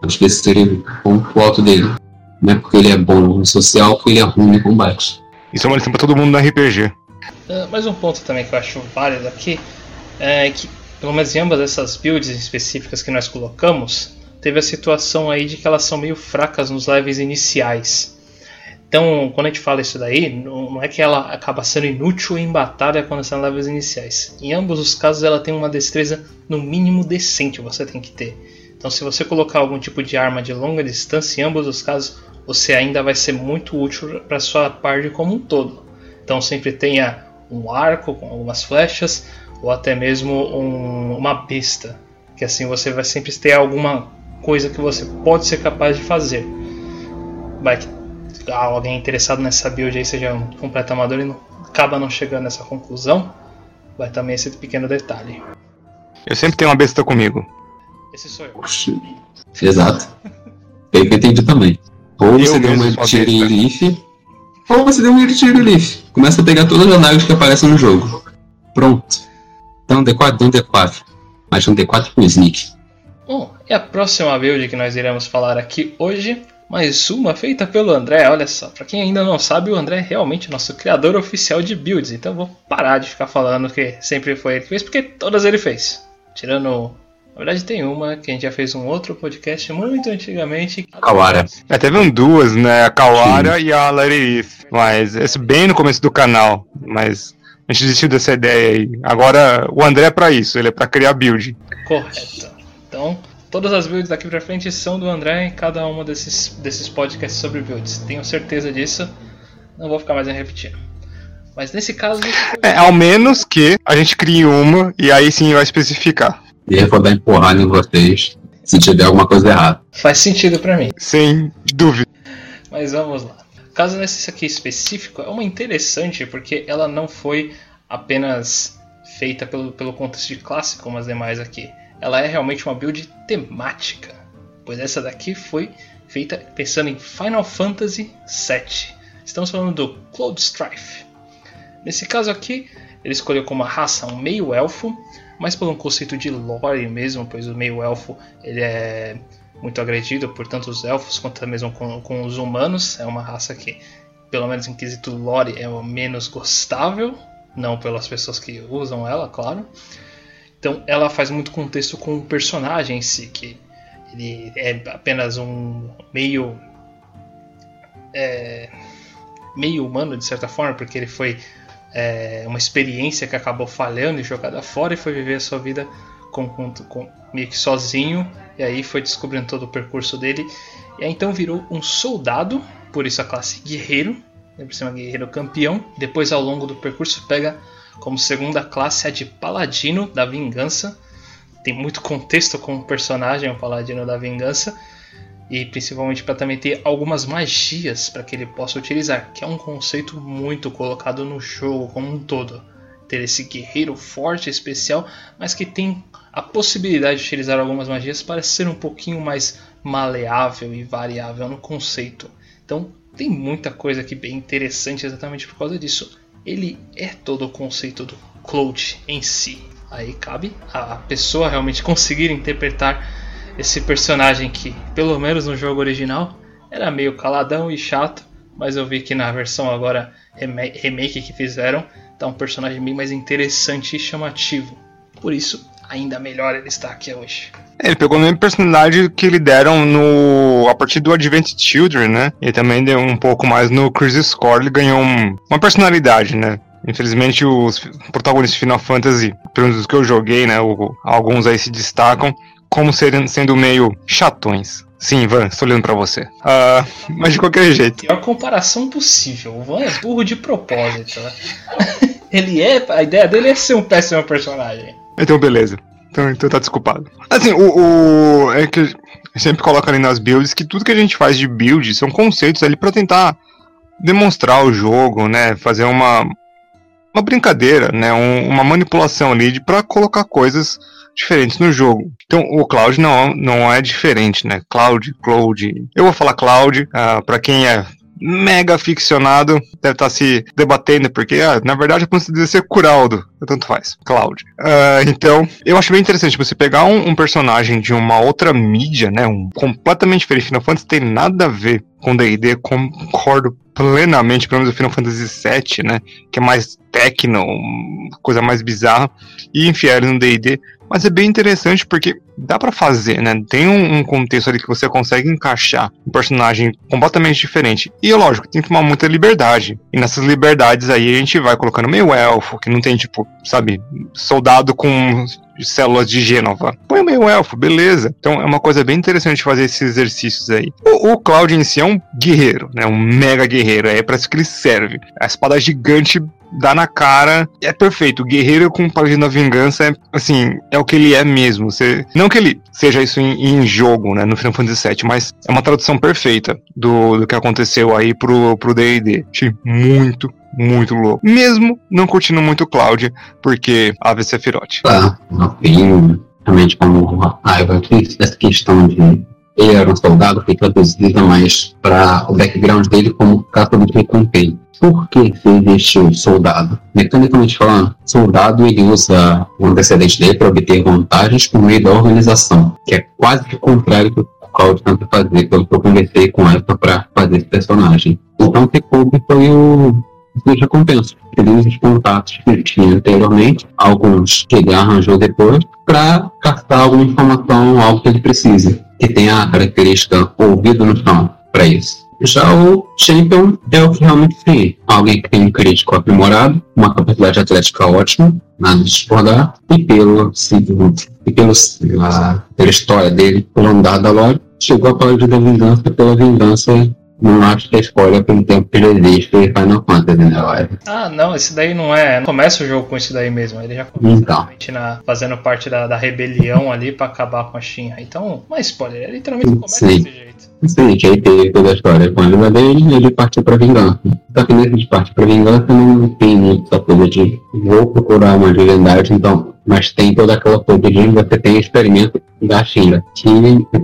Acho que esse seria o ponto alto dele. Não é porque ele é bom no social, porque ele é ruim no combate. Isso é uma lição pra todo mundo no RPG. Uh, mais um ponto também que eu acho válido aqui é que, pelo menos em ambas essas builds específicas que nós colocamos, teve a situação aí de que elas são meio fracas nos levels iniciais. Então, quando a gente fala isso daí, não é que ela acaba sendo inútil em batalha quando está em levels iniciais. Em ambos os casos, ela tem uma destreza no mínimo decente, você tem que ter. Então, se você colocar algum tipo de arma de longa distância, em ambos os casos, você ainda vai ser muito útil para sua parte como um todo. Então, sempre tenha um arco com algumas flechas, ou até mesmo um, uma besta, que assim você vai sempre ter alguma coisa que você pode ser capaz de fazer. Vai alguém interessado nessa build aí seja um completo amador e não, acaba não chegando nessa conclusão, vai também esse pequeno detalhe. Eu sempre tenho uma besta comigo. Esse sou eu. Exato. Eu que entendi também. Ou você deu uma Leaf, ou você deu um Leaf. Começa a pegar todas as naves que aparecem no jogo. Pronto. Então D4, dá um D4. Mais um D4 com Sneak. Bom, e a próxima build que nós iremos falar aqui hoje mais uma feita pelo André. Olha só, para quem ainda não sabe, o André é realmente nosso criador oficial de builds. Então eu vou parar de ficar falando que sempre foi ele que fez, porque todas ele fez. Tirando. Na verdade, tem uma que a gente já fez um outro podcast muito antigamente. Kawara. É, teve duas, né? A Kawara Sim. e a Larry Mas esse bem no começo do canal. Mas a gente desistiu dessa ideia aí. Agora o André é pra isso, ele é pra criar build. Correto. Então, Todas as builds daqui pra frente são do André em cada uma desses, desses podcasts sobre builds. Tenho certeza disso. Não vou ficar mais repetindo. Mas nesse caso. É, ao menos que a gente crie uma e aí sim vai especificar. E aí vou dar empurrada em vocês se tiver alguma coisa errada. Faz sentido para mim. Sem dúvida. Mas vamos lá. Caso nesse aqui específico, é uma interessante porque ela não foi apenas feita pelo, pelo contexto de classe como as demais aqui ela é realmente uma build temática, pois essa daqui foi feita pensando em Final Fantasy VII. Estamos falando do Cloud Strife. Nesse caso aqui, ele escolheu como raça um meio elfo, mas um conceito de lore mesmo, pois o meio elfo ele é muito agredido por tanto os elfos quanto mesmo com, com os humanos. É uma raça que, pelo menos em quesito lore, é o menos gostável, não pelas pessoas que usam ela, claro. Então ela faz muito contexto com o personagem em si, que ele é apenas um meio é, meio humano de certa forma, porque ele foi é, uma experiência que acabou falhando e jogada fora e foi viver a sua vida com, com, com, meio que sozinho. E aí foi descobrindo todo o percurso dele. E aí então virou um soldado, por isso a classe guerreiro, por cima guerreiro campeão. Depois ao longo do percurso pega como segunda classe, a de Paladino da Vingança. Tem muito contexto com o personagem, o Paladino da Vingança. E principalmente para também ter algumas magias para que ele possa utilizar, que é um conceito muito colocado no jogo como um todo. Ter esse guerreiro forte, especial, mas que tem a possibilidade de utilizar algumas magias para ser um pouquinho mais maleável e variável no conceito. Então tem muita coisa aqui bem interessante exatamente por causa disso ele é todo o conceito do cloud em si. Aí cabe a pessoa realmente conseguir interpretar esse personagem que, pelo menos no jogo original, era meio caladão e chato, mas eu vi que na versão agora remake que fizeram, tá um personagem bem mais interessante e chamativo. Por isso, ainda melhor ele estar aqui hoje. É, ele pegou a mesma personalidade que lhe deram no a partir do Advent Children, né? E também deu um pouco mais no Crisis Score, ele ganhou um, uma personalidade, né? Infelizmente os protagonistas de Final Fantasy, pelo menos os que eu joguei, né, o, alguns aí se destacam como serem, sendo meio chatões. Sim, Ivan, estou olhando para você. Uh, mas de qualquer jeito. A comparação possível. O Van é burro de propósito. Né? <laughs> Ele é. A ideia dele é ser um péssimo personagem. Então, beleza. Então, então tá desculpado. Assim, o, o. É que sempre coloca ali nas builds que tudo que a gente faz de build são conceitos ali para tentar demonstrar o jogo, né? Fazer uma. Uma brincadeira, né? Um, uma manipulação ali para colocar coisas diferentes no jogo. Então o Cloud não, não é diferente, né? Cloud, Cloud. Eu vou falar Cloud, uh, ah, para quem é mega ficcionado deve estar tá se debatendo, porque ah, na verdade é como se dizer Curaldo, tanto faz, Cloud. Uh, então, eu acho bem interessante você pegar um, um, personagem de uma outra mídia, né, um completamente diferente. Final Fantasy tem nada a ver com D&D, concordo plenamente, pelo menos o Final Fantasy VII, né, que é mais techno, coisa mais bizarra, e enfiar ele no D&D mas é bem interessante porque dá para fazer, né? Tem um, um, contexto ali que você consegue encaixar um personagem completamente diferente. E lógico, tem que tomar muita liberdade. E nessas liberdades aí a gente vai colocando meio elfo, que não tem, tipo, sabe, soldado com células de Gênova. Põe meio elfo, beleza. Então é uma coisa bem interessante fazer esses exercícios aí. O, o Cloud em si é um guerreiro, né? Um mega guerreiro. É para isso que ele serve. A espada gigante dá na cara. É perfeito. O guerreiro com paladino da vingança é, assim, é o que ele é mesmo. Você, não que ele seja isso em, em jogo, né, no Final Fantasy VII, mas é uma tradução perfeita do, do que aconteceu aí pro D&D. Achei muito, muito louco. Mesmo não curtindo muito Cloud, porque Ave Sephiroth. Tá, não tenho realmente como raiva aqui, essa questão de ele era um soldado, foi traduzida mais para o background dele como caçador de recompensa. Por que se existe um soldado? Mecanicamente falando, soldado ele usa o antecedente dele para obter vantagens por meio da organização, que é quase que o contrário do que o Claudio tenta fazer, pelo que eu conversei com ela para fazer esse personagem. Então, o que coube foi o de recompensa. Os contatos que ele tinha anteriormente, alguns que ele arranjou depois, para captar alguma informação, algo que ele precisa, que tenha a característica ouvido no chão para isso. Já o Champion é o que realmente tem. Alguém que tem um crítico aprimorado, uma capacidade atlética ótima, nada de discordar, e pelo, e pelo, pela história dele, pelo andar da lore, chegou a palavra da vingança pela vingança não acho que a escolha pelo tempo que ele existe Final Fantasy, né, Ah, não, esse daí não é. Não começa o jogo com esse daí mesmo. Ele já começa então. na, fazendo parte da, da rebelião ali pra acabar com a Shinra. Então, não é spoiler, ele literalmente começa Sim. desse jeito. Sim, que aí teve toda a história com a vida dele e ele partiu pra vingança. Só que nesse de parte pra vingança não tem muito essa coisa de vou procurar uma divindade, então. Mas tem toda aquela coisa de você tem experimento da China,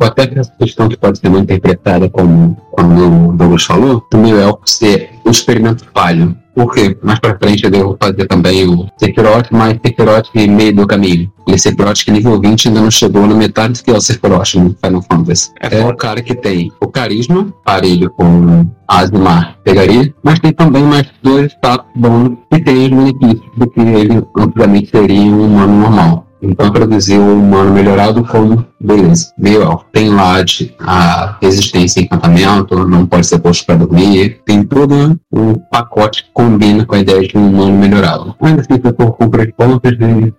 até que essa questão que pode ser muito interpretada como, como o Douglas falou, também é ser um experimento falho. Por quê? Mais pra frente eu devo fazer também o Sephiroth, mas Sephiroth meio do caminho. E Sephiroth que nível 20 ainda não chegou na metade do que é o Sephiroth no Final Fantasy. É, é o cara que tem o carisma, parelho com Asmar pegaria, mas tem também mais dois status bônus que tem os benefícios do que ele obviamente seria um humano normal. Então produzir o humano melhorado como, beleza, meio. Tem lá de, a resistência em encantamento, não pode ser posto para dormir. Tem todo um pacote que combina com a ideia de um humano melhorado. Ainda assim, for compra de pontos,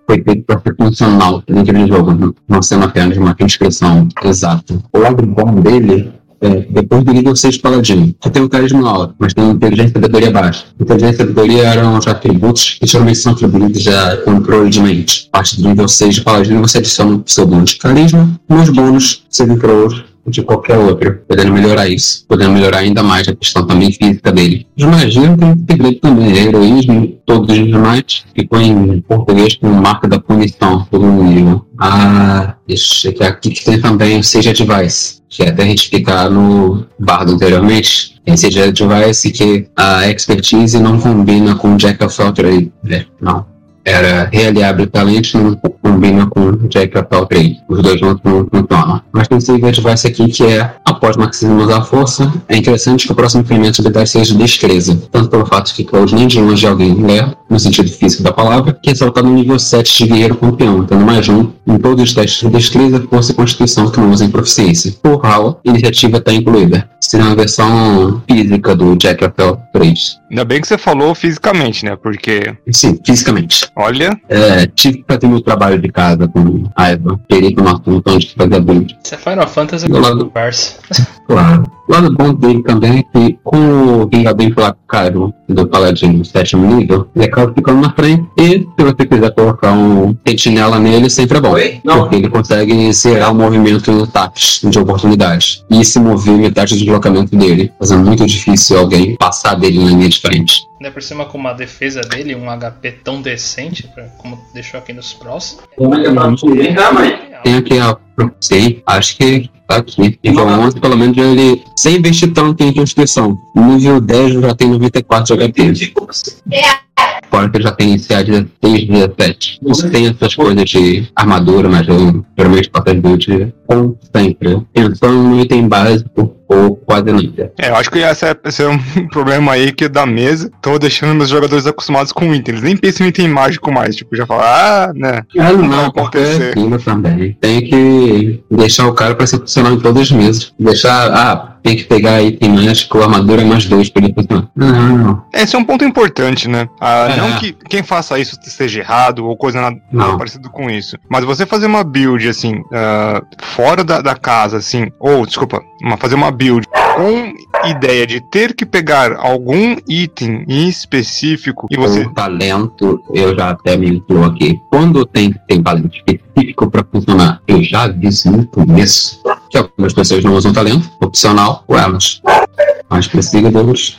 foi feito para ser funcional dentro do jogo, não sendo apenas uma descrição exata. O lado bom dele é, depois do nível 6 paladino. Você tem o carisma alto, mas tem inteligência e sabedoria baixa. Inteligência e sabedoria eram os atributos que geralmente são atribuídos a controle de mente. A partir do nível 6 de paladino, você adiciona o seu bônus de carisma, os bônus servem para outros de qualquer outro, podendo melhorar isso, podendo melhorar ainda mais a questão também física dele. Os magia tem segredo também, é heroísmo, todos os demais, ficou em português com marca da punição, todo nível. Ah, deixa que aqui que tem também o Seja Device, que até a gente ficar no bardo anteriormente, tem Seja Device que a expertise não combina com Jack of all né? Não era realiável talento, não, combina com Jack Apple 3. Os dois juntos não funcionam. Mas tem esse advice aqui que é, após Marxismo usar a força, é interessante que o próximo incremento de habilidade seja destreza. Tanto pelo fato de que Cloud nem de longe de alguém ler, no sentido físico da palavra, que é ressaltado no nível 7 de guerreiro campeão, tendo mais um em todos os testes de destreza, força e constituição que não usam proficiência. Por HAL, iniciativa está incluída. Seria uma versão física do Jack Apple 3. Ainda bem que você falou fisicamente, né? Porque. Sim, fisicamente. Olha. É, tive que fazer meu trabalho de casa com raiva. Queria que o nosso montão de fazer build. Você é Final Fantasy Do lado- Verse. <laughs> Claro. O lado bom dele também é que, com o Vingador Implacável do Paladino no sétimo nível, ele acaba ficando na frente. E se você quiser colocar um sentinela nele, sempre é bom. Porque ele consegue zerar o movimento tátil de oportunidade. E se mover metade do deslocamento dele, fazendo muito difícil alguém passar dele na linha de frente. Ainda por cima com uma defesa dele, um HP tão decente, pra- como deixou aqui nos pros. Tem aqui a Sei, acho que tá aqui. Nível 11, pelo menos ele, sem investir tanto em constituição. Nível 10 já tem 94 de HP. Fora que já tem CA 16, 17. Isso tem essas coisas de armadura, mas eu geralmente faço as builds com sempre. Pensando no item básico ou quase nada. É, eu acho que esse é, esse é um <laughs> problema aí que da mesa. Tô deixando meus jogadores acostumados com item. Eles nem pensam em item mágico mais. Tipo, já falam, ah, né. Ah, Não não, porque acontecer. também. Tem que deixar o cara pra ser funcional em todas as mesas. Deixar, ah, tem que pegar item mágico, armadura mais dois pra ele funcionar. Não, não. Esse é um ponto importante, né? Ah, É. Não que quem faça isso esteja errado ou coisa nada, Não. nada parecido com isso. Mas você fazer uma build, assim, ah, fora da, da casa, assim, ou, desculpa, uma, fazer uma build com ideia de ter que pegar algum item em específico e você. Com talento, eu já até me incluo aqui. Quando tem, tem talento específico pra funcionar, eu já aviso no começo que algumas pessoas não usam talento, opcional, ou elas. Mas perseguidores.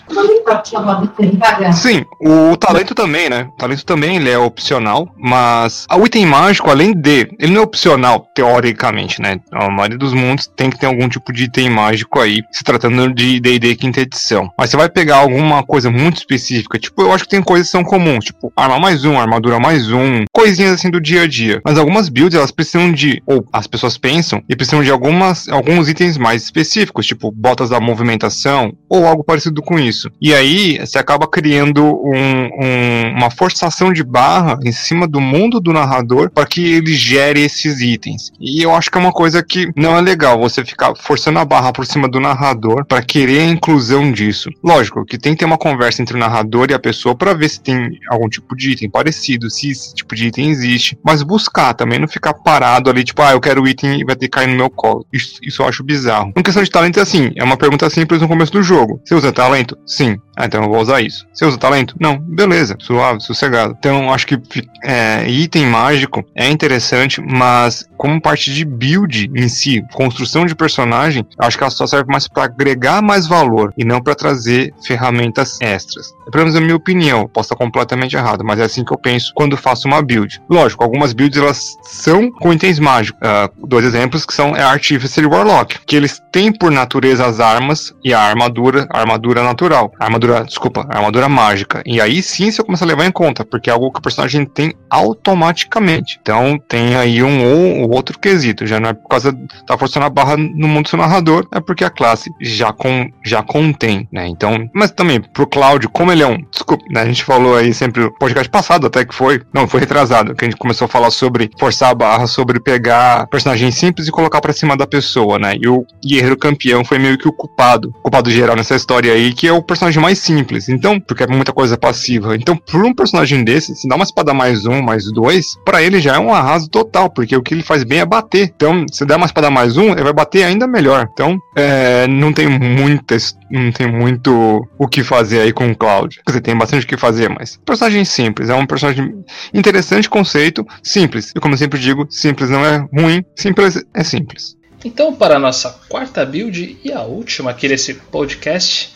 Sim, o talento também, né? O talento também ele é opcional, mas o item mágico, além de, ele não é opcional, teoricamente, né? A maioria dos mundos tem que ter algum tipo de item mágico aí, se tratando de D&D quinta edição. Mas você vai pegar alguma coisa muito específica, tipo, eu acho que tem coisas que são comuns, tipo, arma mais um, armadura mais um, coisinhas assim do dia a dia. Mas algumas builds, elas precisam de, ou as pessoas pensam, e precisam de algumas, alguns itens mais específicos, tipo, botas da movimentação, ou algo parecido com isso. E aí, você acaba criando um- um- uma forçação de barra em cima do mundo do narrador para que ele gere esses itens. E eu acho que é uma coisa que não é legal você ficar forçando a barra por cima do narrador para querer a inclusão disso. Lógico que tem que ter uma conversa entre o narrador e a pessoa para ver se tem algum tipo de item parecido, se esse tipo de item existe, mas buscar também, não ficar parado ali, tipo, ah, eu quero o item e vai ter que cair no meu colo. Isso, isso eu acho bizarro. Em questão de talento, é assim, é uma pergunta simples no começo do jogo. Você usa talento? Sim. Ah, então eu vou usar isso. Você usa talento? Não. Beleza, suave, sossegado. Então, acho que é, item mágico é interessante, mas como parte de build em si, construção de personagem, acho que ela só serve mais para agregar mais valor e não para trazer ferramentas extras. Pelo menos a minha opinião, posso estar completamente errado, mas é assim que eu penso quando faço uma build. Lógico, algumas builds elas são com itens mágicos. Ah, dois exemplos que são é Artificer e Warlock, que eles têm por natureza as armas e a armadura, a armadura natural, a armadura, desculpa, a armadura mágica. E aí sim você começa a levar em conta, porque é algo que o personagem tem automaticamente. Então tem aí um ou ou outro quesito, já não é por causa da forçando a barra no mundo do seu narrador, é porque a classe já com já contém, né? Então, mas também pro Cláudio, como ele é um, desculpa, né, a gente falou aí sempre no podcast passado até que foi, não, foi retrasado, que a gente começou a falar sobre forçar a barra, sobre pegar personagem simples e colocar pra cima da pessoa, né? E o guerreiro campeão foi meio que o culpado, culpado geral nessa história aí, que é o personagem mais simples. Então, porque é muita coisa passiva. Então, por um personagem desse, se dá uma espada mais um, mais dois, pra ele já é um arraso total, porque o que ele faz bem é bater. Então, se der uma espada mais um, ele vai bater ainda melhor. Então, é, não tem muitas, não tem muito o que fazer aí com o Cloud. Quer dizer, tem bastante o que fazer, mas personagem simples, é um personagem interessante conceito, simples. E como eu sempre digo, simples não é ruim, simples é simples. Então, para a nossa quarta build e a última aqui desse podcast,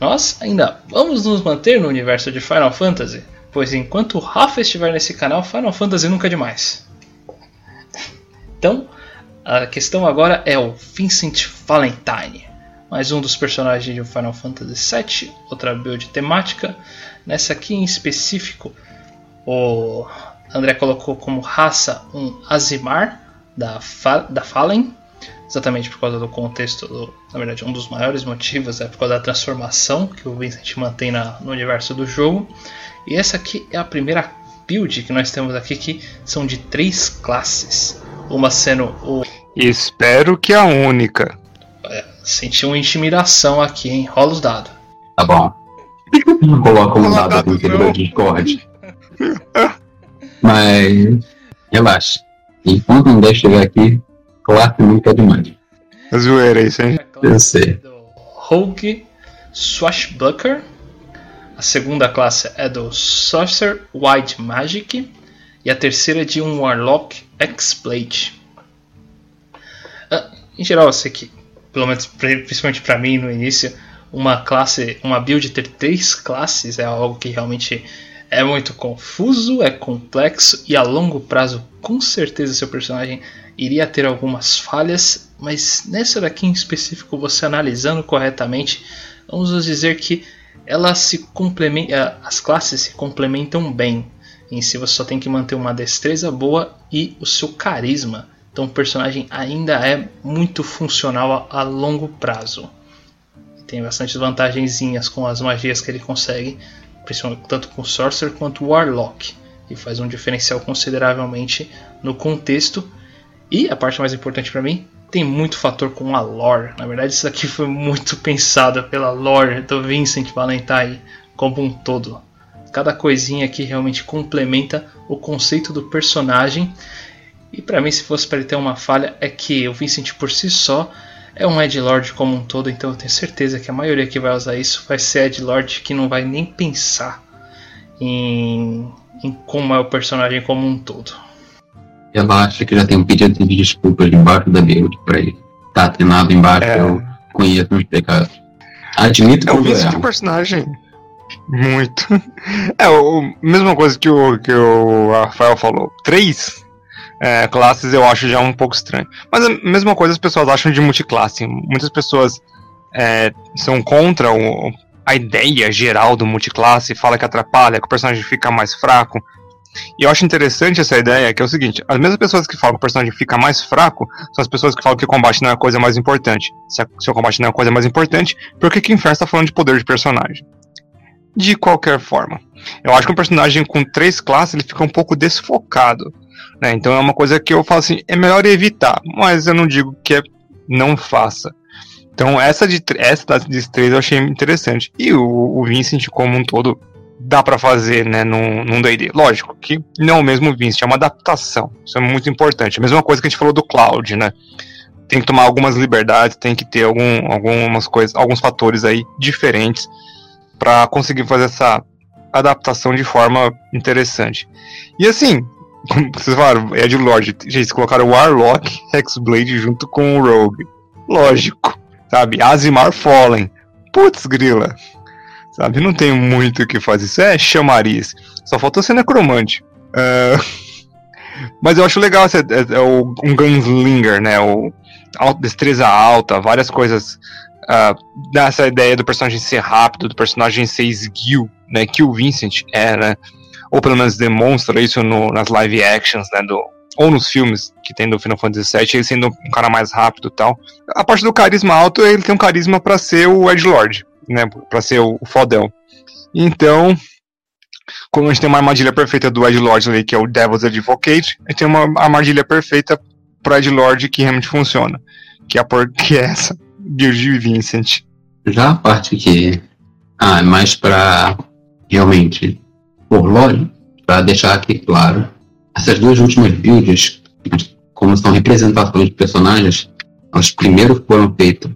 nós ainda vamos nos manter no universo de Final Fantasy, pois enquanto o Rafa estiver nesse canal, Final Fantasy nunca é demais. Então, a questão agora é o Vincent Valentine, mais um dos personagens de Final Fantasy VII, outra build temática. Nessa aqui em específico, o André colocou como raça um Azimar da, Fa da Fallen, exatamente por causa do contexto, do, na verdade, um dos maiores motivos é por causa da transformação que o Vincent mantém na, no universo do jogo. E essa aqui é a primeira build que nós temos aqui, que são de três classes. Uma sendo o. Espero que a única. É, senti uma intimidação aqui, hein? Rola os dados. Tá bom. Coloca um dado aqui no Discord. Mas. Relaxa. Enquanto não der chegar aqui, classe nunca é demais. É zoeira isso, hein? Eu sei. Rogue Swashbuckler. A segunda classe é do Sorcerer White Magic. E a terceira é de um Warlock X-Blade. Ah, em geral, eu sei que, pelo menos principalmente para mim no início, uma classe, uma build ter três classes é algo que realmente é muito confuso, é complexo e a longo prazo com certeza seu personagem iria ter algumas falhas, mas nessa daqui em específico, você analisando corretamente, vamos dizer que elas se complementam, eh, as classes se complementam bem. Em si você só tem que manter uma destreza boa e o seu carisma. Então o personagem ainda é muito funcional a, a longo prazo. Tem bastante vantagenzinhas com as magias que ele consegue, tanto com Sorcerer quanto Warlock. E faz um diferencial consideravelmente no contexto. E a parte mais importante para mim, tem muito fator com a lore. Na verdade, isso aqui foi muito <laughs> pensado pela lore do Vincent Valentine como um todo. Cada coisinha aqui realmente complementa o conceito do personagem. E para mim, se fosse para ele ter uma falha, é que o Vincent por si só é um Edgelord como um todo, então eu tenho certeza que a maioria que vai usar isso vai ser Edgelord que não vai nem pensar em, em como é o personagem como um todo. Ela acha que já tem um pedido de desculpas debaixo da build pra ele. Tá atenado embaixo, é. eu conheço meus pecados. Admito que eu vi esse personagem muito. <laughs> É, a mesma coisa que o, que o Rafael falou. Três é, classes eu acho já um pouco estranho. Mas a mesma coisa as pessoas acham de multiclasse. Muitas pessoas é, são contra o, a ideia geral do multiclasse, fala que atrapalha, que o personagem fica mais fraco. E eu acho interessante essa ideia, que é o seguinte: as mesmas pessoas que falam que o personagem fica mais fraco são as pessoas que falam que o combate não é a coisa mais importante. Se, a, se o combate não é a coisa mais importante, por que, que Inferno está falando de poder de personagem? De qualquer forma, eu acho que um personagem com três classes ele fica um pouco desfocado. Né? Então é uma coisa que eu falo assim: é melhor evitar, mas eu não digo que é não faça. Então essa de essa de três eu achei interessante. E o, o Vincent como um todo dá para fazer, né, num, D&D. Lógico que não é o mesmo Vincent, é uma adaptação. Isso é muito importante. A mesma coisa que a gente falou do Cloud, né? Tem que tomar algumas liberdades, tem que ter algum, algumas coisas, alguns fatores aí diferentes para conseguir fazer essa adaptação de forma interessante. E assim, como <laughs> vocês falaram, é de Lord, gente, colocaram o Warlock Hexblade junto com o Rogue. Lógico, sabe? Azimar Fallen. Putz, grila. Sabe? Não tem muito o que fazer. Isso é chamariz. Só faltou ser necromante. Uh, <laughs> mas eu acho legal esse, é, é, um gunslinger, né? O, destreza alta, várias coisas. Uh, dessa ideia do personagem ser rápido, do personagem ser esguio, né? Que o Vincent é, né? Ou pelo menos demonstra isso no, nas live actions, né? Do, ou nos filmes que tem do Final Fantasy VII, ele sendo um cara mais rápido e tal. A parte do carisma alto, ele tem um carisma para ser o Edgelord né, para ser o, o fodão. Então, como a gente tem uma armadilha perfeita do Ed Lord ali, que é o Devil's Advocate, a gente tem uma armadilha perfeita pro Ed Lord que realmente funciona, que é, por, <laughs> que é essa, Build Vincent. Já a parte que ah, é mais para realmente por lore, para deixar aqui claro, essas duas últimas builds, como são representações de personagens, elas primeiro foram feitas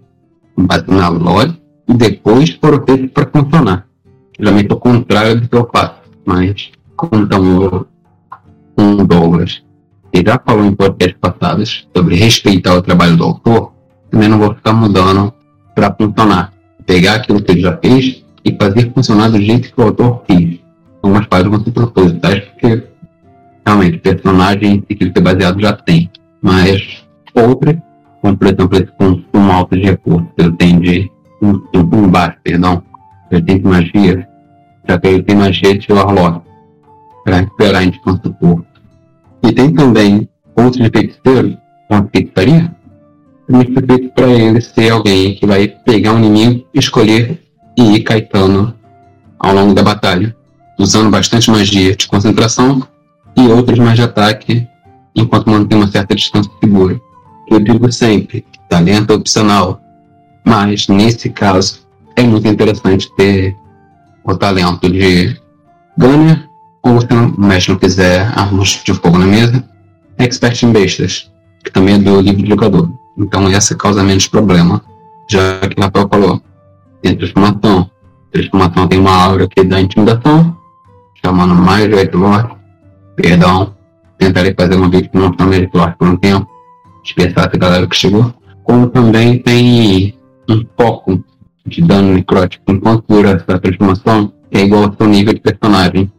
na lore e depois foram feitos para funcionar. Geralmente é o contrário do que eu faço, mas como com o Douglas, ele já falou em podcasts passados sobre respeitar o trabalho do autor, também não vou ficar mudando para funcionar. Pegar aquilo que ele já fez e fazer funcionar do jeito que o autor fez. Algumas coisas vão ser propositais, porque realmente o personagem que ele ser baseado já tem. Mas outras, como por exemplo esse consumo alto de recursos que ele tem de um, um baixo, perdão, tem magia, já que tem magia de Warlock. para recuperar a indicação do corpo. E tem também outros feiticeiros, uma feitiçaria, também foi feito para ele ser alguém que vai pegar um inimigo, escolher e ir caetando ao longo da batalha, usando bastante magia de concentração e outras mais de ataque, enquanto mantém uma certa distância segura. Eu digo sempre, talento opcional, mas nesse caso é muito interessante ter o talento de Gunner, ou se o mestre não quiser armas de fogo na mesa, Expert em Bestas, que também é do livro de jogador. Então essa causa menos problema, já que o Rafael falou. Tem transformação. Transformação tem uma aura que dá intimidação, chamando mais Red Lord. Perdão, tentarei fazer uma chama Red Lord por um tempo, dispersar essa galera que chegou. Como também tem um foco de dano necrótico enquanto dura essa transformação, é igual ao seu nível de personagem,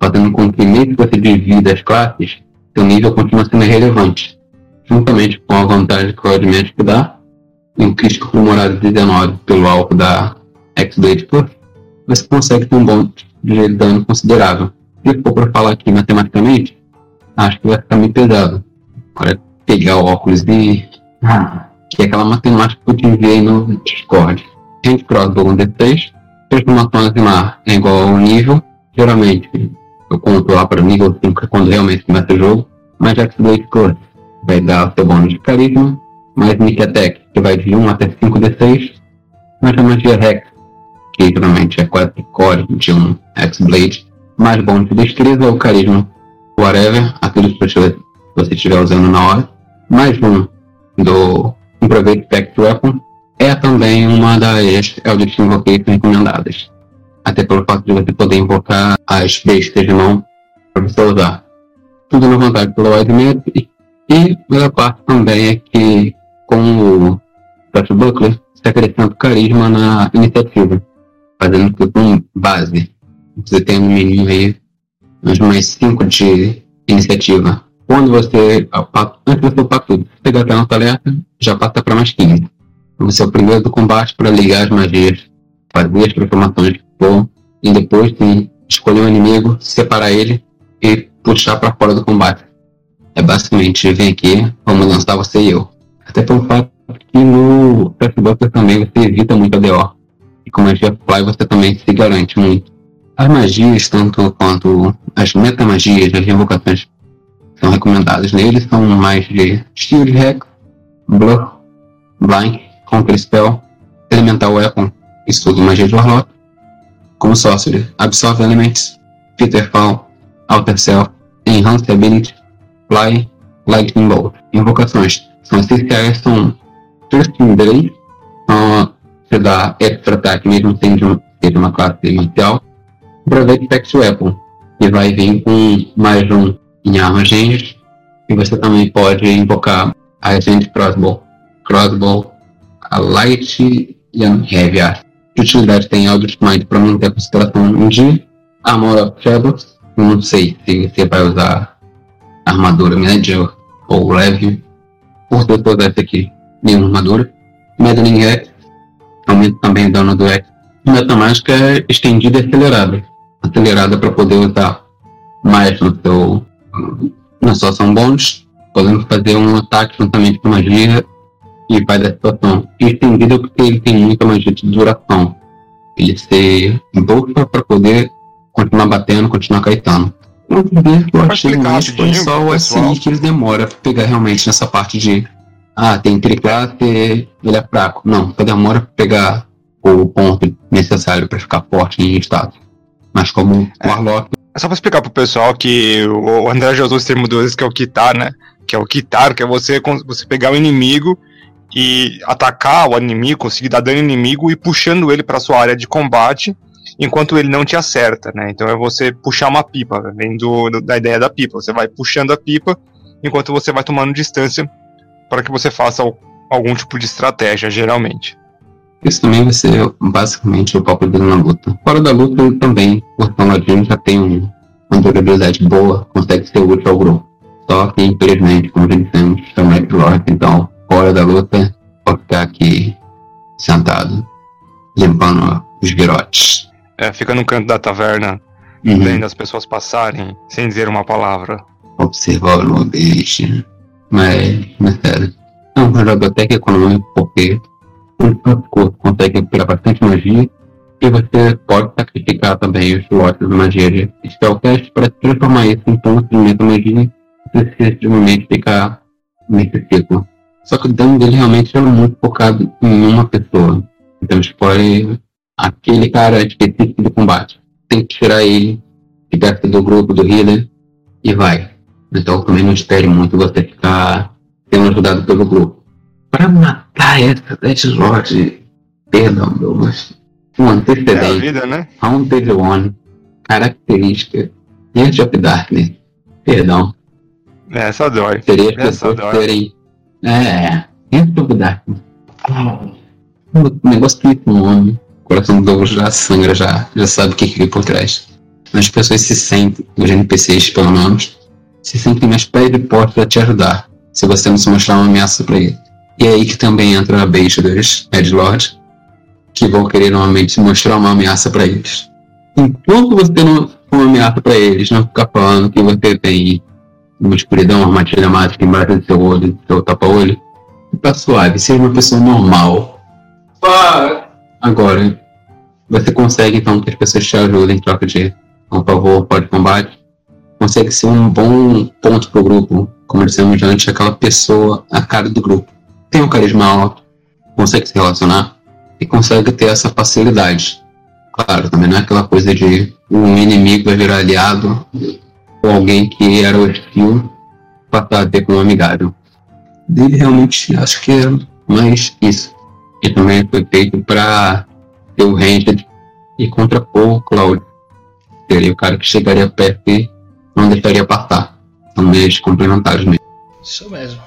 fazendo com que mesmo que você divida as classes, seu nível continua sendo relevante, juntamente com a vantagem que o Odd dá, e um crítico aprimorado 19 pelo alvo da X-Blade Plus, você consegue ter um bom de dano considerável. Se for para falar aqui matematicamente, acho que vai ficar meio pesado. Para pegar o óculos e. Ah, que é aquela matemática que eu te enviei no Discord. Hand crossbow um D3, transformação mar é igual ao nível. Geralmente eu conto lá para o nível 5 quando realmente começa o jogo. Mas X-Blade Plus vai dar o seu bônus de carisma. Mais Nick Attack, que vai de 1 até 5d6. Mais a magia Rex, que geralmente é 4 core de um X-Blade. Mais bônus de destreza ou carisma, whatever, aquilo que você estiver usando na hora. Mais um do Improvate Pact Weapon. É também uma das Eldritch Invocations recomendadas. Até pelo fato de você poder invocar as bestas de mão para você usar. Tudo na vantagem pelo Wildmap. E pela parte também é que com o Flash Buckler, você acrescenta carisma na iniciativa, fazendo tudo com base. Você tem no mínimo aí uns mais 5 de iniciativa. Quando você, antes de você upar tudo, pegar a nota alerta, já passa para mais 15. Você é o primeiro do combate para ligar as magias, fazer as transformações que for, e depois sim, escolher um inimigo, separar ele e puxar para fora do combate. É basicamente, vem aqui, vamos lançar você e eu. Até pelo fato que no Pathbuster também você evita muito a DO. E com magia Fly você também se garante muito. As magias, tanto quanto as metamagias, as invocações são recomendadas nele, são mais de Shield Hack, Blur, Blind, Counter Spell, Elemental Weapon, Estudo Magia de Warlock, como Sorcery, Absorb Elements, Peterfall, Alter Self, Enhanced Ability, Fly, Lightning Bolt. Invocações são essenciais, são Thirsting Delay, então você dá extra attack mesmo sem ser uma classe marcial. Private Text Weapon, que vai vir com mais um em armas ranged, e você também pode invocar a Agent Crossbow, Crossbow, a Light e a Heavy. De utilidade tem Eldritch Mind para manter a consideração em dia, Armor of Shadows, não sei se você vai usar armadura média ou leve, por ter toda essa aqui, nenhuma armadura. Maddening Rex, aumenta também o dano do Rex. Metamágica é estendida e acelerada. Acelerada para poder usar mais no seu, na sua ação bônus, podendo fazer um ataque juntamente com magia e vai da situação. Estendida porque ele tem muita magia de duração. Ele se bufa para poder continuar batendo, continuar caetando. Eu achei mais foi só o SI que ele demora pra pegar realmente nessa parte de ah, tem triclasse, ele é fraco. Não, só demora pra pegar o ponto necessário para ficar forte em status. Mas como é. o Warlock. É só pra explicar pro pessoal que o André já usou esse termo duas vezes, que é o quitar, né? Que é o quitar, que é você, você pegar o inimigo e atacar o inimigo, conseguir dar dano inimigo e puxando ele para sua área de combate enquanto ele não te acerta, né? Então é você puxar uma pipa, né? vem do, da ideia da pipa. Você vai puxando a pipa enquanto você vai tomando distância para que você faça algum tipo de estratégia, geralmente. Isso também vai ser basicamente o papel dele na luta. Fora da luta, ele também, o Ladino já tem um, uma durabilidade boa, consegue ser útil ao grupo. Só que, infelizmente, como já dissemos, é Lord, então, fora da luta, pode ficar aqui sentado, limpando os virotes é, fica no canto da taverna uhum. vendo as pessoas passarem sem dizer uma palavra. Observar o ambiente. Mas, mas sério. É um jogo até que econômico, porque o consegue criar bastante magia e você pode sacrificar também os lotes de magia de Spellcast para transformar isso em pontos de meta magia e extremamente ficar nesse ciclo. Só que o dano dele realmente é muito focado em uma pessoa. Então escolhe aquele cara específico do combate. Tem que tirar ele de perto do grupo, do healer, e vai. Então também não espere muito você ficar sendo ajudado pelo grupo. Para matar essa Death Lord, perdão, mas um antecedente. É a vida, né? Haunted One, característica, Edge of Darkness, perdão. Essa dói. Seria as pessoas terem. É, Edge of Darkness. O negócio que com o nome, o coração do Douglas já sangra, já, já sabe o que fica por trás. As pessoas se sentem, os NPCs pelo menos, se sentem mais pé de porta para te ajudar, se você não se mostrar uma ameaça para ele. E é aí que também entra a beijo dos Edgelords, que vão querer normalmente mostrar uma ameaça para eles. Enquanto você não uma ameaça para eles, não ficar falando que você tem uma escuridão, uma armadilha mágica embaixo do seu olho, do seu tapa-olho, fica suave, seja uma pessoa normal. Agora, você consegue então que as pessoas te ajudem em troca de um favor, pode combate. Consegue ser um bom ponto pro grupo, como dissemos antes, aquela pessoa, a cara do grupo. Tem um carisma alto, consegue se relacionar, e consegue ter essa facilidade. Claro, também não é aquela coisa de um inimigo vai virar aliado ou alguém que era hostil passar a ter como amigável. Dele realmente acho que é mais isso. E também foi feito para ter o Ranged e contrapor o Cloud. Seria o cara que chegaria perto e não deixaria passar. São meios complementares mesmo. Isso mesmo.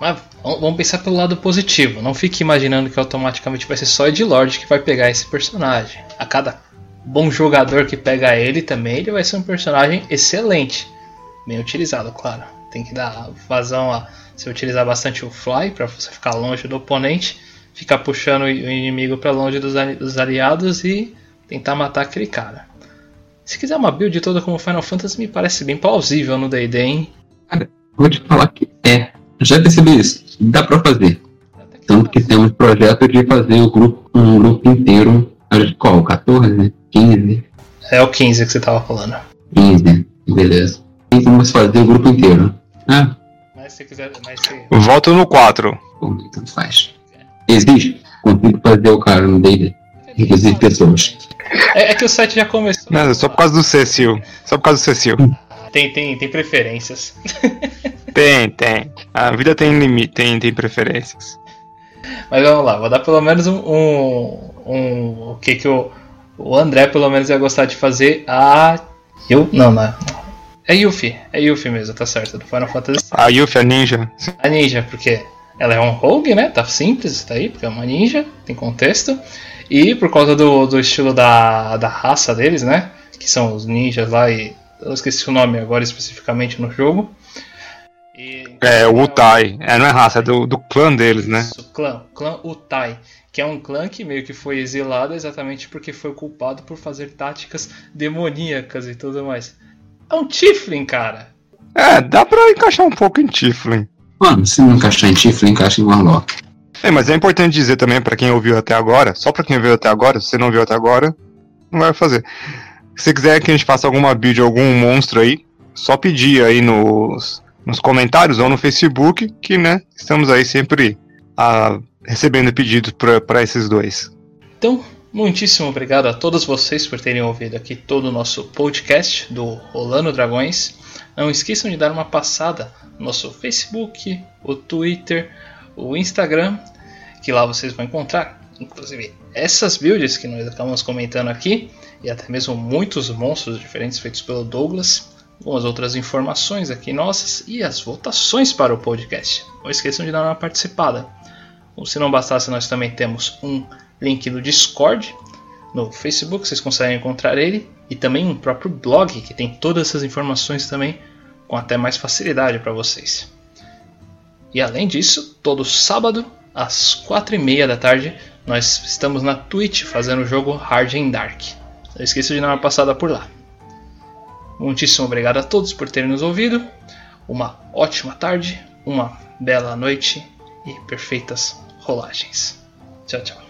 Mas vamos pensar pelo lado positivo. Não fique imaginando que automaticamente vai ser só Ed Lord que vai pegar esse personagem. A cada bom jogador que pega ele também, ele vai ser um personagem excelente. Bem utilizado, claro. Tem que dar vazão a você utilizar bastante o fly para você ficar longe do oponente, ficar puxando o inimigo para longe dos aliados e tentar matar aquele cara. Se quiser uma build toda como Final Fantasy, me parece bem plausível no D&D, hein? Cara, vou te falar que é já percebi isso. Dá para fazer. Tanto que temos projeto de fazer o grupo, um grupo inteiro. Qual? 14? 15? É o 15 que você tava falando. 15, beleza. E vamos fazer o grupo inteiro. Ah. Mas se quiser. Mas se... Volto no 4. Bom, então faz. Existe? Consigo fazer o cara no D&D. Requisito pessoas. É, é, que o site já começou. Não, só por causa do Cecil. Só por causa do Cecil. Tem, tem, tem preferências. <laughs> Tem, tem. A vida tem limite, tem, tem preferências. Mas vamos lá, vou dar pelo menos um. um, um o que que o, o André pelo menos ia gostar de fazer. A. Eu? Não, não. É Yuffie, é Yuffie mesmo, tá certo, do Final Fantasy. A Yuffie, a ninja. A ninja, porque ela é um rogue, né? Tá simples, tá aí, porque é uma ninja, tem contexto. E por causa do, do estilo da, da raça deles, né? Que são os ninjas lá e. Eu esqueci o nome agora especificamente no jogo. E, é, o Utai. É, não é raça, é do, do clã deles, né? Isso, clã, clã Utai. Que é um clã que meio que foi exilado exatamente porque foi culpado por fazer táticas demoníacas e tudo mais. É um Tiflin, cara. É, dá pra encaixar um pouco em Tiflin. Mano, se não encaixar em Tiflin, encaixa em Warlock. É, mas é importante dizer também para quem ouviu até agora, só para quem ouviu até agora, se você não viu até agora, não vai fazer. Se quiser que a gente faça alguma build, algum monstro aí, só pedir aí nos, nos comentários ou no Facebook, que né, estamos aí sempre ah, recebendo pedidos para esses dois. Então, muitíssimo obrigado a todos vocês por terem ouvido aqui todo o nosso podcast do Rolando Dragões. Não esqueçam de dar uma passada no nosso Facebook, o Twitter, o Instagram, que lá vocês vão encontrar, inclusive, essas builds que nós acabamos comentando aqui, e até mesmo muitos monstros diferentes feitos pelo Douglas algumas outras informações aqui nossas e as votações para o podcast. Não esqueçam de dar uma participada. se não bastasse, nós também temos um link no Discord, no Facebook, vocês conseguem encontrar ele, e também um próprio blog que tem todas essas informações também com até mais facilidade para vocês. E além disso, todo sábado às quatro e meia da tarde nós estamos na Twitch fazendo o jogo Hard and Dark. Não esqueça de dar uma passada por lá. Muitíssimo obrigado a todos por terem nos ouvido. Uma ótima tarde, uma bela noite e perfeitas rolagens. Tchau, tchau.